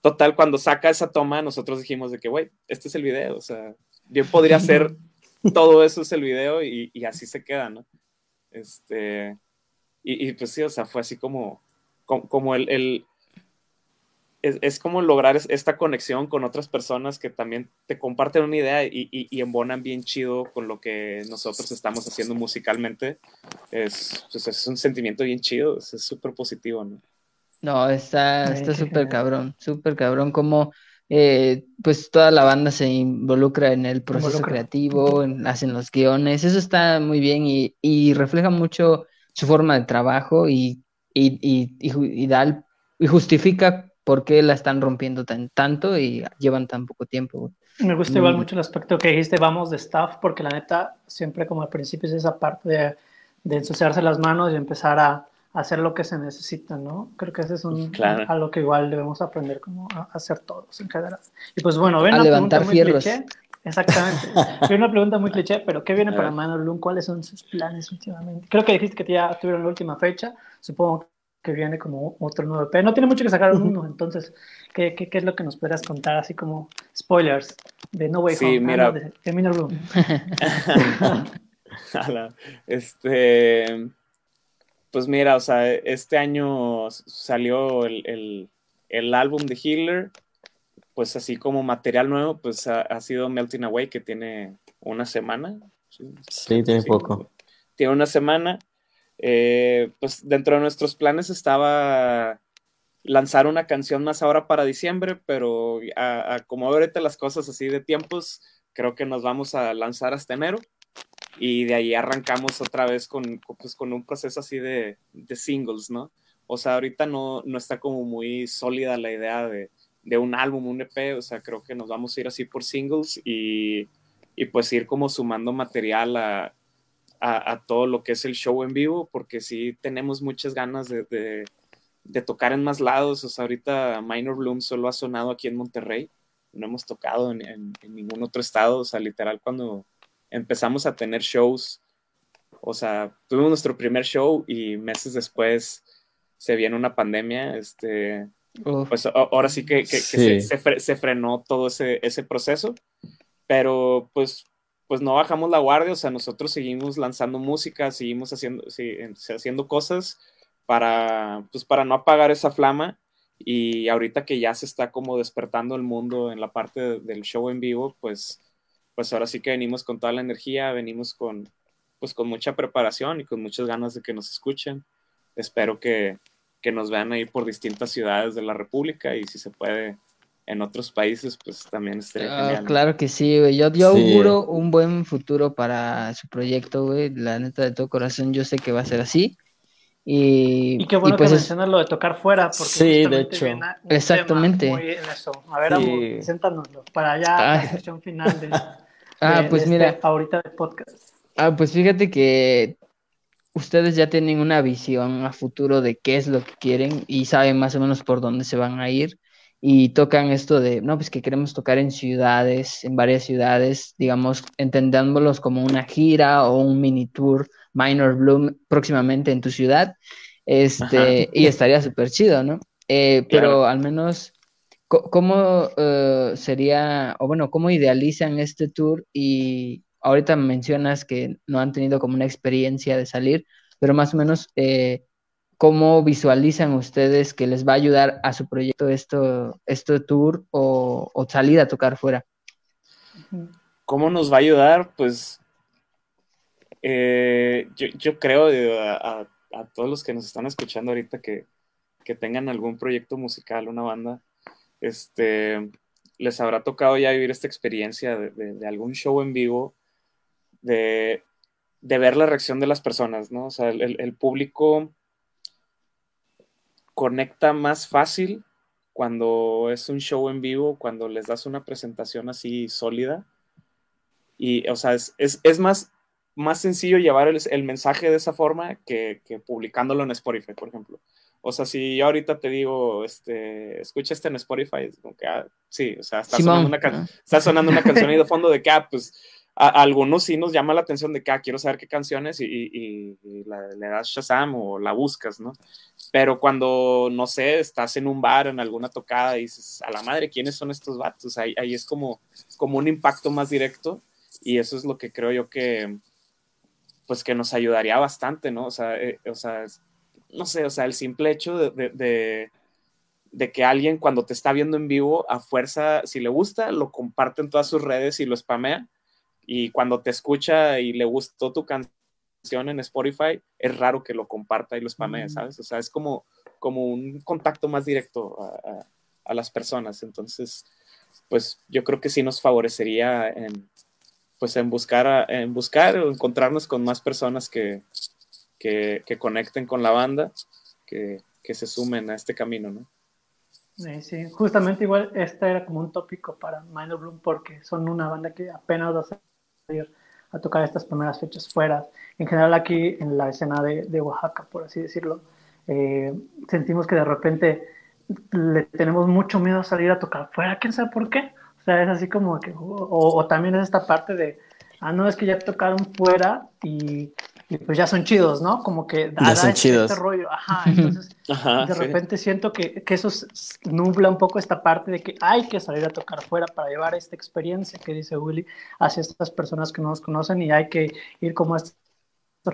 Total, cuando saca esa toma, nosotros dijimos de que, güey, este es el video, o sea, bien podría ser [LAUGHS] todo eso es el video y, y así se queda, ¿no? Este, y, pues sí, o sea, fue así como, como, el, el es, como lograr esta conexión con otras personas que también te comparten una idea y, y, embonan bien chido con lo que nosotros estamos haciendo musicalmente. Es, pues, es un sentimiento bien chido, es súper positivo, ¿no? No, está súper cabrón, súper cabrón como eh, pues toda la banda se involucra en el proceso creativo, hacen los guiones, eso está muy bien y, y refleja mucho su forma de trabajo y, y, y, y, da y justifica por qué la están rompiendo tan, tanto y llevan tan poco tiempo. Me gusta igual mm. mucho el aspecto que dijiste, vamos de staff, porque la neta, siempre como al principio es esa parte de, de ensuciarse las manos y empezar a, hacer lo que se necesita, ¿no? Creo que ese es un, algo que igual debemos aprender como a hacer todos en general. Y pues bueno, ven a levantar fierros. Exactamente. [LAUGHS] Hay una pregunta muy cliché, pero ¿qué viene para Manuel Bloom? ¿Cuáles son sus planes últimamente? Creo que dijiste que ya tuvieron la última fecha. Supongo que viene como otro nuevo EP. No tiene mucho que sacar uno, entonces, ¿qué, ¿qué, qué, es lo que nos podrías contar? Así como spoilers de No Way sí, Mira. de, de Bloom. [LAUGHS] este, pues mira, o sea, este año salió el, el, el álbum de Healer pues así como material nuevo, pues ha, sido Melting Away, que tiene una semana. Sí, tiene poco. Tiene una semana. Eh, pues dentro de nuestros planes estaba lanzar una canción más ahora para diciembre, pero a, como ahorita las cosas así de tiempos, creo que nos vamos a lanzar hasta enero y de ahí arrancamos otra vez con, pues, con un proceso así de, de, singles, ¿no? O sea, ahorita no, no está como muy sólida la idea de, de un álbum, un EP, o sea, creo que nos vamos a ir así por singles y, y pues ir como sumando material a, a, todo lo que es el show en vivo, porque sí tenemos muchas ganas de, de, tocar en más lados, o sea, ahorita Minor Bloom solo ha sonado aquí en Monterrey, no hemos tocado en, en, ningún otro estado, o sea, literal cuando empezamos a tener shows, o sea, tuvimos nuestro primer show y meses después se viene una pandemia, este, pues ahora sí que, Se, frenó todo ese, ese, proceso, pero pues, pues no bajamos la guardia, o sea, nosotros seguimos lanzando música, seguimos haciendo, haciendo cosas para, pues para no apagar esa flama Y ahorita que ya se está como despertando el mundo en la parte del show en vivo, pues, pues ahora sí que venimos con toda la energía, venimos con, pues con mucha preparación y con muchas ganas de que nos escuchen. Espero que, que nos vean ahí por distintas ciudades de la República y si se puede en otros países, pues también estaría Ah, genial. claro que sí, güey. Yo, yo Sí. auguro un buen futuro para su proyecto, güey. La neta, de todo corazón, yo sé que va a ser así. Y, Y qué bueno y pues que es- mencionas lo de tocar fuera, porque Sí, de hecho. viene un Exactamente. tema muy en eso. A ver, Sí. amor, preséntanoslo para ya Ah. la sección final de, Ah, de- pues de mira. este ahorita del podcast. Ah, pues fíjate que ustedes ya tienen una visión a futuro de qué es lo que quieren y saben más o menos por dónde se van a ir y tocan esto de, no, pues que queremos tocar en ciudades, en varias ciudades, digamos, entendiéndolos como una gira o un mini tour Minor Bloom próximamente en tu ciudad, este, y estaría súper chido, ¿no? Eh, pero al menos, ¿cómo eh, sería, o bueno, cómo idealizan este tour? Y ahorita mencionas que no han tenido como una experiencia de salir, pero más o menos, eh, ¿cómo visualizan ustedes que les va a ayudar a su proyecto esto, este tour o, o salir a tocar fuera? ¿Cómo nos va a ayudar? Pues eh, yo, yo creo eh, a, a- a todos los que nos están escuchando ahorita que, que tengan algún proyecto musical, una banda, este, les habrá tocado ya vivir esta experiencia de, de- de algún show en vivo, de, de ver la reacción de las personas, ¿no? O sea, el, el- público conecta más fácil cuando es un show en vivo, cuando les das una presentación así sólida. Y, o sea, es, es, es más, más sencillo llevar el, el mensaje de esa forma que, que publicándolo en Spotify, por ejemplo. O sea, si yo ahorita te digo, este, escucha este en Spotify, es como que, ah, sí, o sea, está Simón, sonando, una ¿no? está sonando una canción ahí de fondo de que, ah, pues, algunos sí nos llama la atención de que, ah, quiero saber qué canciones y, le das Shazam o la buscas, ¿no? Pero cuando, no sé, estás en un bar, en alguna tocada y dices, a la madre, ¿quiénes son estos vatos? Ahí, ahí es como, como un impacto más directo y eso es lo que creo yo que, pues que nos ayudaría bastante, ¿no? O sea, eh, o sea, no sé, o sea, el simple hecho de- de- de que alguien cuando te está viendo en vivo, a fuerza, si le gusta, lo comparte en todas sus redes y lo spamea. Y cuando te escucha y le gustó tu canción en Spotify, es raro que lo comparta y lo spamee. ¿sabes? O sea, es como, como un contacto más directo a, a- a las personas. Entonces, pues yo creo que sí nos favorecería en, pues en buscar, a- en buscar o encontrarnos con más personas que, que, que conecten con la banda, que, que se sumen a este camino, ¿no? Sí, sí, justamente igual este era como un tópico para Minor Bloom porque son una banda que apenas a salir a tocar estas primeras fechas fuera. En general aquí en la escena de, de Oaxaca, por así decirlo, eh, sentimos que de repente le tenemos mucho miedo a salir a tocar fuera, quién sabe por qué. O sea, es así como que, o, o también es esta parte de, ah, no, es que ya tocaron fuera y, y pues ya son chidos, ¿no? Como que da, Ya da son este, chidos. este rollo, ajá, entonces Ajá, de sí. repente siento que, que eso nubla un poco esta parte de que hay que salir a tocar fuera para llevar esta experiencia que dice Willy hacia estas personas que no nos conocen y hay que ir como a estos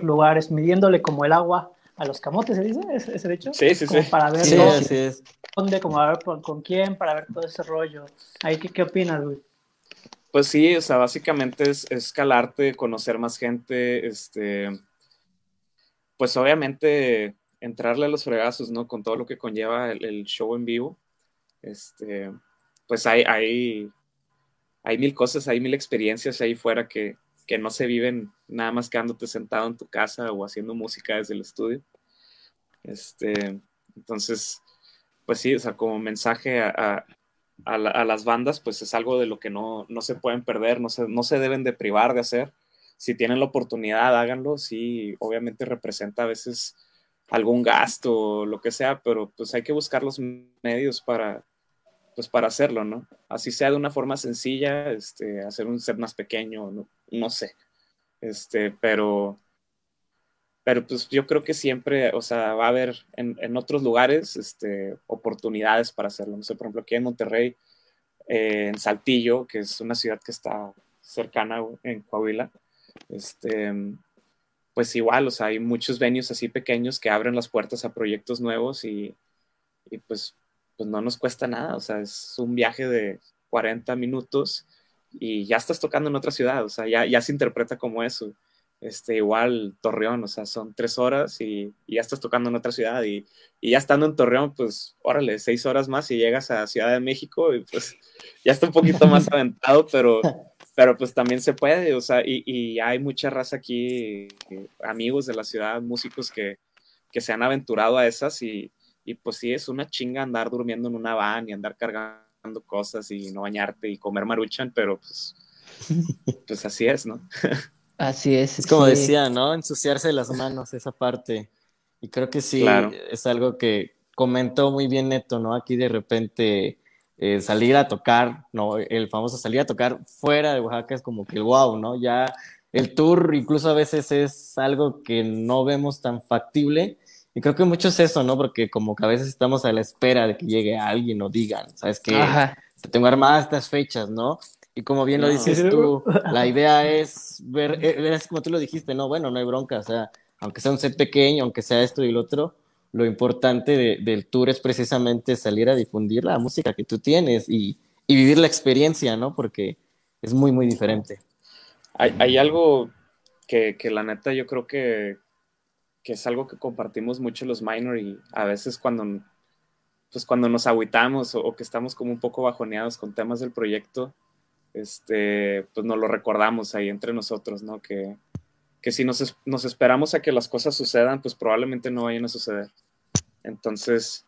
lugares midiéndole como el agua a los camotes, ¿se dice ese, ese dicho? Sí, sí, Como sí. para ver dónde, como a ver por- con quién, para ver todo ese rollo. Ahí, ¿qué, qué opinas, Luis? Pues sí, o sea, básicamente es, es calarte, conocer más gente, este, pues obviamente entrarle a los fregazos, ¿no? Con todo lo que conlleva el, show en vivo. Este, pues hay, hay, hay mil cosas, hay mil experiencias ahí fuera que, que no se viven nada más quedándote sentado en tu casa o haciendo música desde el estudio. Este, entonces, pues sí, o sea, como mensaje a- a la- a las bandas, pues es algo de lo que no, no se pueden perder, no se, no se deben de privar de hacer. Si tienen la oportunidad, háganlo. Sí, obviamente representa a veces algún gasto o lo que sea, pero pues hay que buscar los medios para, pues para hacerlo, ¿no? Así sea de una forma sencilla, este, hacer un set más pequeño, no, no sé. Este, pero, pero pues yo creo que siempre, o sea, va a haber en, en otros lugares este, oportunidades para hacerlo. No sé, por ejemplo, aquí en Monterrey, eh, en Saltillo, que es una ciudad que está cercana en Coahuila, este, pues igual, o sea, hay muchos venues así pequeños que abren las puertas a proyectos nuevos y, y pues pues no nos cuesta nada, o sea, es un viaje de 40 minutos y ya estás tocando en otra ciudad, o sea, ya, ya se interpreta como eso. Este, igual Torreón, o sea, son tres horas y, ya estás tocando en otra ciudad y, ya estando en Torreón, pues órale, seis horas más y llegas a Ciudad de México y pues ya está un poquito más [LAUGHS] aventado, pero, pero pues también se puede, o sea, y, hay mucha raza aquí, amigos de la ciudad, músicos que, que se han aventurado a esas y, y pues sí, es una chinga andar durmiendo en una van y andar cargando cosas y no bañarte y comer maruchan, pero pues, [LAUGHS] pues así es, ¿no? [LAUGHS] Así es. Es como decía, ¿no? Ensuciarse las manos, esa parte. Y creo que sí, es algo que comentó muy bien Neto, ¿no? Aquí de repente eh, salir a tocar, ¿no? El famoso salir a tocar fuera de Oaxaca es como que wow, ¿no? Ya el tour incluso a veces es algo que no vemos tan factible. Y creo que mucho es eso, ¿no? Porque como que a veces estamos a la espera de que llegue alguien o digan, ¿sabes qué? Te tengo armadas estas fechas, ¿no? Y como bien lo dices tú, [LAUGHS] la idea es ver, eh, es como tú lo dijiste, no, bueno, no hay bronca, o sea, aunque sea un set pequeño, aunque sea esto y lo otro, lo importante del tour es precisamente salir a difundir la música que tú tienes y, y vivir la experiencia, ¿no? Porque es muy, muy diferente. Hay, hay algo que, que, la neta yo creo que, que es algo que compartimos mucho los minor y a veces cuando, pues cuando nos aguitamos o, o que estamos como un poco bajoneados con temas del proyecto, este, pues nos lo recordamos ahí entre nosotros, ¿no? Que, que si nos, nos, esperamos a que las cosas sucedan, pues probablemente no vayan a suceder. Entonces,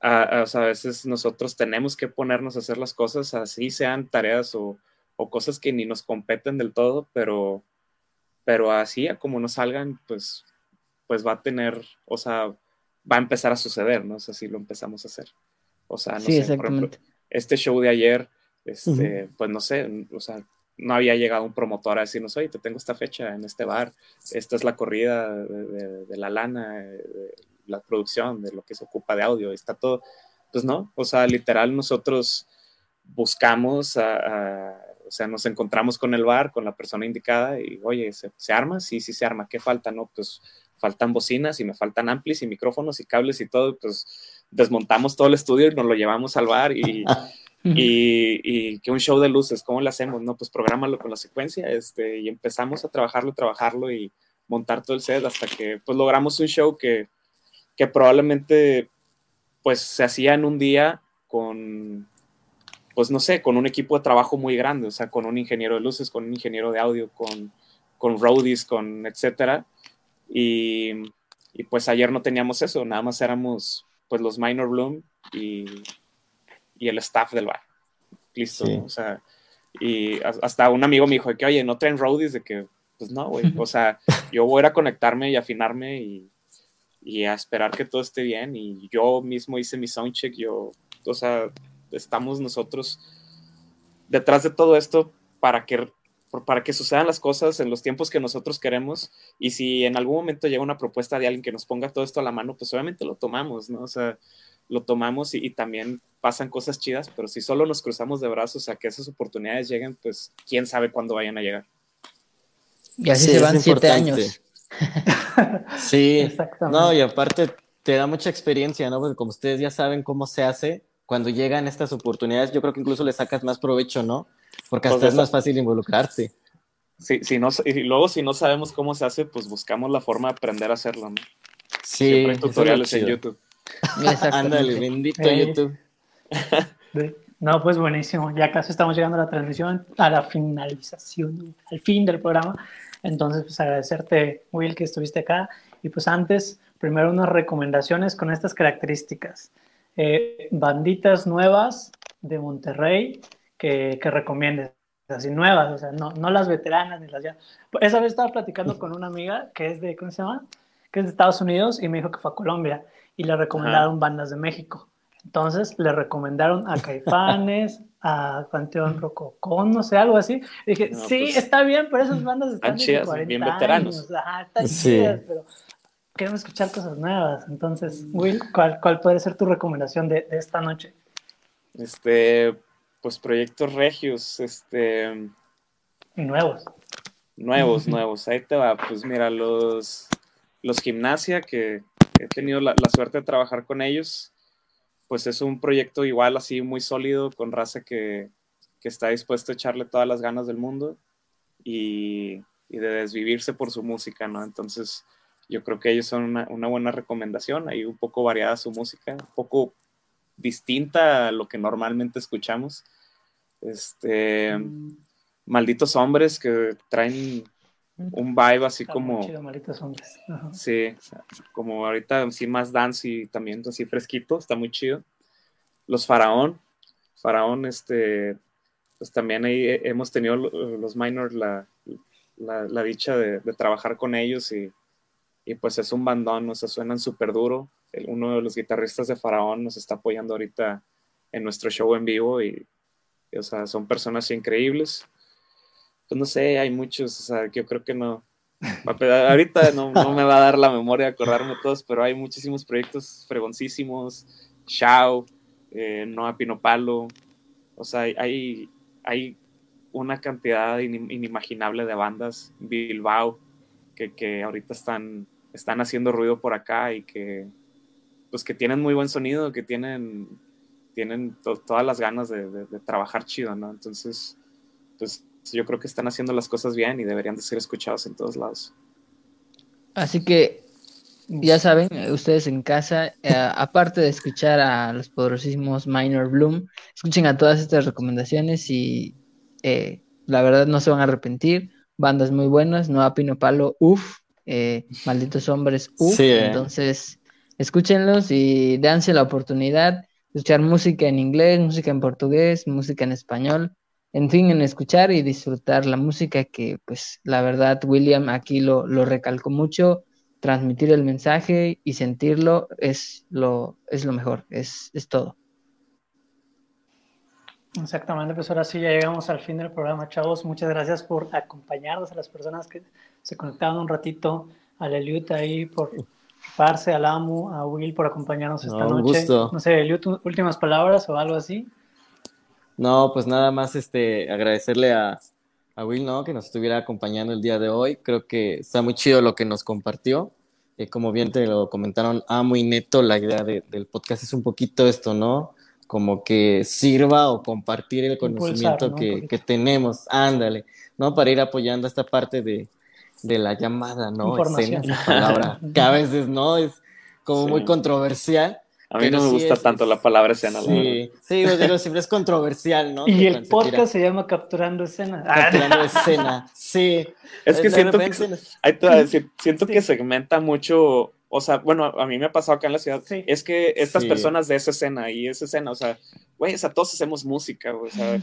a, a, veces nosotros tenemos que ponernos a hacer las cosas, así sean tareas o, o cosas que ni nos competen del todo, pero, pero así, a como nos salgan, pues, pues va a tener, o sea, va a empezar a suceder, ¿no? O sea, si lo empezamos a hacer. O sea, no sí, sé, por ejemplo, este show de ayer, este, pues no sé, o sea, no había llegado un promotor a decirnos, oye, te tengo esta fecha en este bar, esta es la corrida de, la lana, de la producción, de lo que se ocupa de audio, está todo. Pues no, o sea, literal nosotros buscamos, o sea, nos encontramos con el bar, con la persona indicada y, oye, ¿se, ¿se, arma? Sí, sí se arma. ¿Qué falta? No, pues faltan bocinas y me faltan amplis y micrófonos y cables y todo, pues desmontamos todo el estudio y nos lo llevamos al bar y... [LAUGHS] y, que un show de luces, ¿cómo lo hacemos? No, pues prográmalo con la secuencia este, y empezamos a trabajarlo, trabajarlo y montar todo el set hasta que pues logramos un show que, que probablemente pues se hacía en un día con, pues no sé, con un equipo de trabajo muy grande, o sea, con un ingeniero de luces, con un ingeniero de audio, con, con roadies, con etcétera. Y, y pues ayer no teníamos eso, nada más éramos pues los Minor Bloom y y el staff del bar. Listo, o sea, y hasta un amigo me dijo que, oye, no traen roadies, de que, pues no, güey, o sea, yo voy a ir a conectarme y afinarme y, y a esperar que todo esté bien y yo mismo hice mi soundcheck, yo, o sea, estamos nosotros detrás de todo esto para que para que sucedan las cosas en los tiempos que nosotros queremos y si en algún momento llega una propuesta de alguien que nos ponga todo esto a la mano, pues obviamente lo tomamos, ¿no? O sea, lo tomamos y, también pasan cosas chidas, pero si solo nos cruzamos de brazos a que esas oportunidades lleguen, pues quién sabe cuándo vayan a llegar. Y así se van siete años. [LAUGHS] sí, no, y aparte te da mucha experiencia, ¿no? Porque como ustedes ya saben cómo se hace, cuando llegan estas oportunidades, yo creo que incluso le sacas más provecho, ¿no? Porque hasta pues es más fácil involucrarte. Sí, si no, y luego si no sabemos cómo se hace, pues buscamos la forma de aprender a hacerlo, ¿no? Sí, Siempre hay tutoriales en YouTube. [LAUGHS] Ándale, bendito YouTube. [LAUGHS] No, pues buenísimo. Ya casi estamos llegando a la transmisión, a la finalización, al fin del programa. Entonces, pues agradecerte, Will, que estuviste acá. Y pues antes, primero unas recomendaciones con estas características. Eh, banditas nuevas de Monterrey que, que recomiendes, así nuevas, o sea, no, no las veteranas ni las ya. Esa vez estaba platicando con una amiga que es de, ¿cómo se llama? Que es de Estados Unidos y me dijo que fue a Colombia y le recomendaron bandas de México. Entonces le recomendaron a Caifanes, [LAUGHS] a Panteón Rococón, no sé, algo así. dije, sí, pues, está bien, pero esas bandas están de 40 bien veteranos. Ajá, están chidas, pero queremos escuchar cosas nuevas. Entonces, Will, ¿cuál, cuál puede ser tu recomendación de, de, esta noche? Este, pues proyectos regios, este... Y nuevos. Nuevos, [LAUGHS] nuevos. Ahí te va. Pues mira, los, los gimnasia que he tenido la, suerte de trabajar con ellos. pues es un proyecto igual así muy sólido, con raza que, que está dispuesto a echarle todas las ganas del mundo y, y, de desvivirse por su música, ¿no? Entonces, yo creo que ellos son una, una buena recomendación, hay un poco variada su música, un poco distinta a lo que normalmente escuchamos. Este, mm. malditos hombres que traen un vibe así como. Sí, como ahorita sí más dance y también así fresquito, está muy chido. Los Faraón, Faraón, este, pues también ahí hemos tenido los minors la, la, dicha de, trabajar con ellos y, y, pues es un bandón, o sea, suenan súper duro. uno de los guitarristas de Faraón nos está apoyando ahorita en nuestro show en vivo y, y o sea, son personas increíbles pues no sé, hay muchos, o sea, yo creo que no. Ahorita no, me va a dar la memoria de acordarme todos, pero hay muchísimos proyectos fregoncísimos. Shao, eh, Noah Pinopalo. O sea, hay, hay una cantidad inimaginable de bandas. Bilbao, que, que ahorita están, están haciendo ruido por acá y que, pues que tienen muy buen sonido, que tienen, tienen todas las ganas de, de trabajar chido, ¿no? Entonces, pues yo creo que están haciendo las cosas bien y deberían de ser escuchados en todos lados. Así que ya saben, ustedes en casa, eh, aparte de escuchar a los poderosísimos Minor Bloom, escuchen a todas estas recomendaciones y eh, la verdad no se van a arrepentir. Bandas muy buenas, Noa Pino Palo, uff, eh, Malditos Hombres, uff. Entonces, escúchenlos y danse la oportunidad de escuchar música en inglés, música en portugués, música en español en fin, en escuchar y disfrutar la música que, pues, la verdad, William aquí lo, lo recalcó mucho, transmitir el mensaje y sentirlo es lo, es lo mejor, es, es todo. Exactamente, pues ahora sí ya llegamos al fin del programa, chavos. Muchas gracias por acompañarnos a las personas que se conectaron un ratito, a Leliut ahí por parse, al Amu, a Will por acompañarnos esta noche. No sé, Eliut, últimas palabras o algo así. No, pues nada más este, agradecerle a, a Will, ¿no? Que nos estuviera acompañando el día de hoy. Creo que está muy chido lo que nos compartió. Eh, como bien te lo comentaron, amo y neto, la idea del podcast es un poquito esto, ¿no? Como que sirva o compartir el conocimiento que, que, tenemos, ándale, ¿no? Para ir apoyando esta parte de, de la llamada, ¿no? Escena, palabra [LAUGHS] que a veces, ¿no? Es como muy controversial a mí no me gusta tanto la palabra escena. Sí, sí digo, siempre es controversial, ¿no? Y el podcast se llama Capturando Escena. Capturando Escena, sí. Es que siento que, hay decir, siento que segmenta mucho, o sea, bueno, a mí me ha pasado acá en la ciudad, es que estas personas de esa escena y esa escena, o sea, güey, o sea, todos hacemos música, o sea,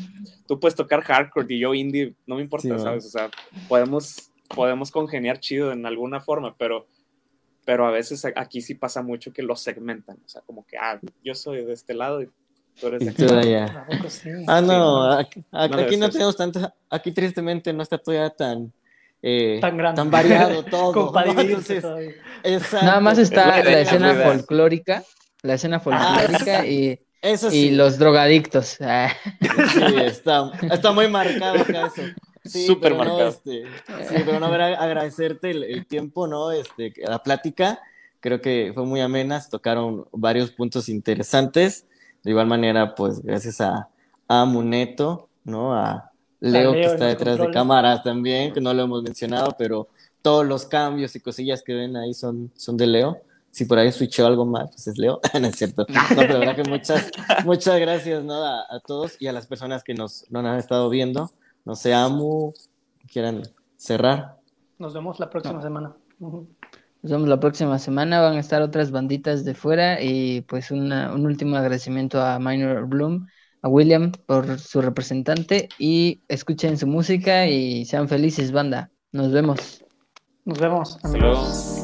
tú puedes tocar hardcore y yo indie, no me importa, ¿sabes? O sea, podemos, podemos congeniar chido en alguna forma, pero pero a veces aquí sí pasa mucho que lo segmentan, o sea, como que, ah, yo soy de este lado y tú eres de allá. Ah, no, aquí, no, tenemos tanto, aquí tristemente no está todavía tan... Eh, tan, grande. tan variado [LAUGHS] todo. Nada más está la, escena folclórica, la escena folclórica y, y los drogadictos. Sí, está, está muy marcado acá eso. Sí, Súper marcado. Este, sí, pero no, agradecerte el, tiempo, ¿no? Este, la plática, creo que fue muy amena, se tocaron varios puntos interesantes. De igual manera, pues, gracias a, a Muneto, ¿no? A Leo, que está detrás de cámaras también, que no lo hemos mencionado, pero todos los cambios y cosillas que ven ahí son, son de Leo. Si por ahí switchó algo más, pues es Leo. [LAUGHS] no es cierto. No, pero verdad que muchas, muchas gracias, ¿no? A, a, todos y a las personas que nos, nos han estado viendo no sé, amo, quieran cerrar. Nos vemos la próxima semana. Nos vemos la próxima semana, van a estar otras banditas de fuera y pues un último agradecimiento a Minor Bloom, a William por su representante y escuchen su música y sean felices banda. Nos vemos. Nos vemos. Amigos.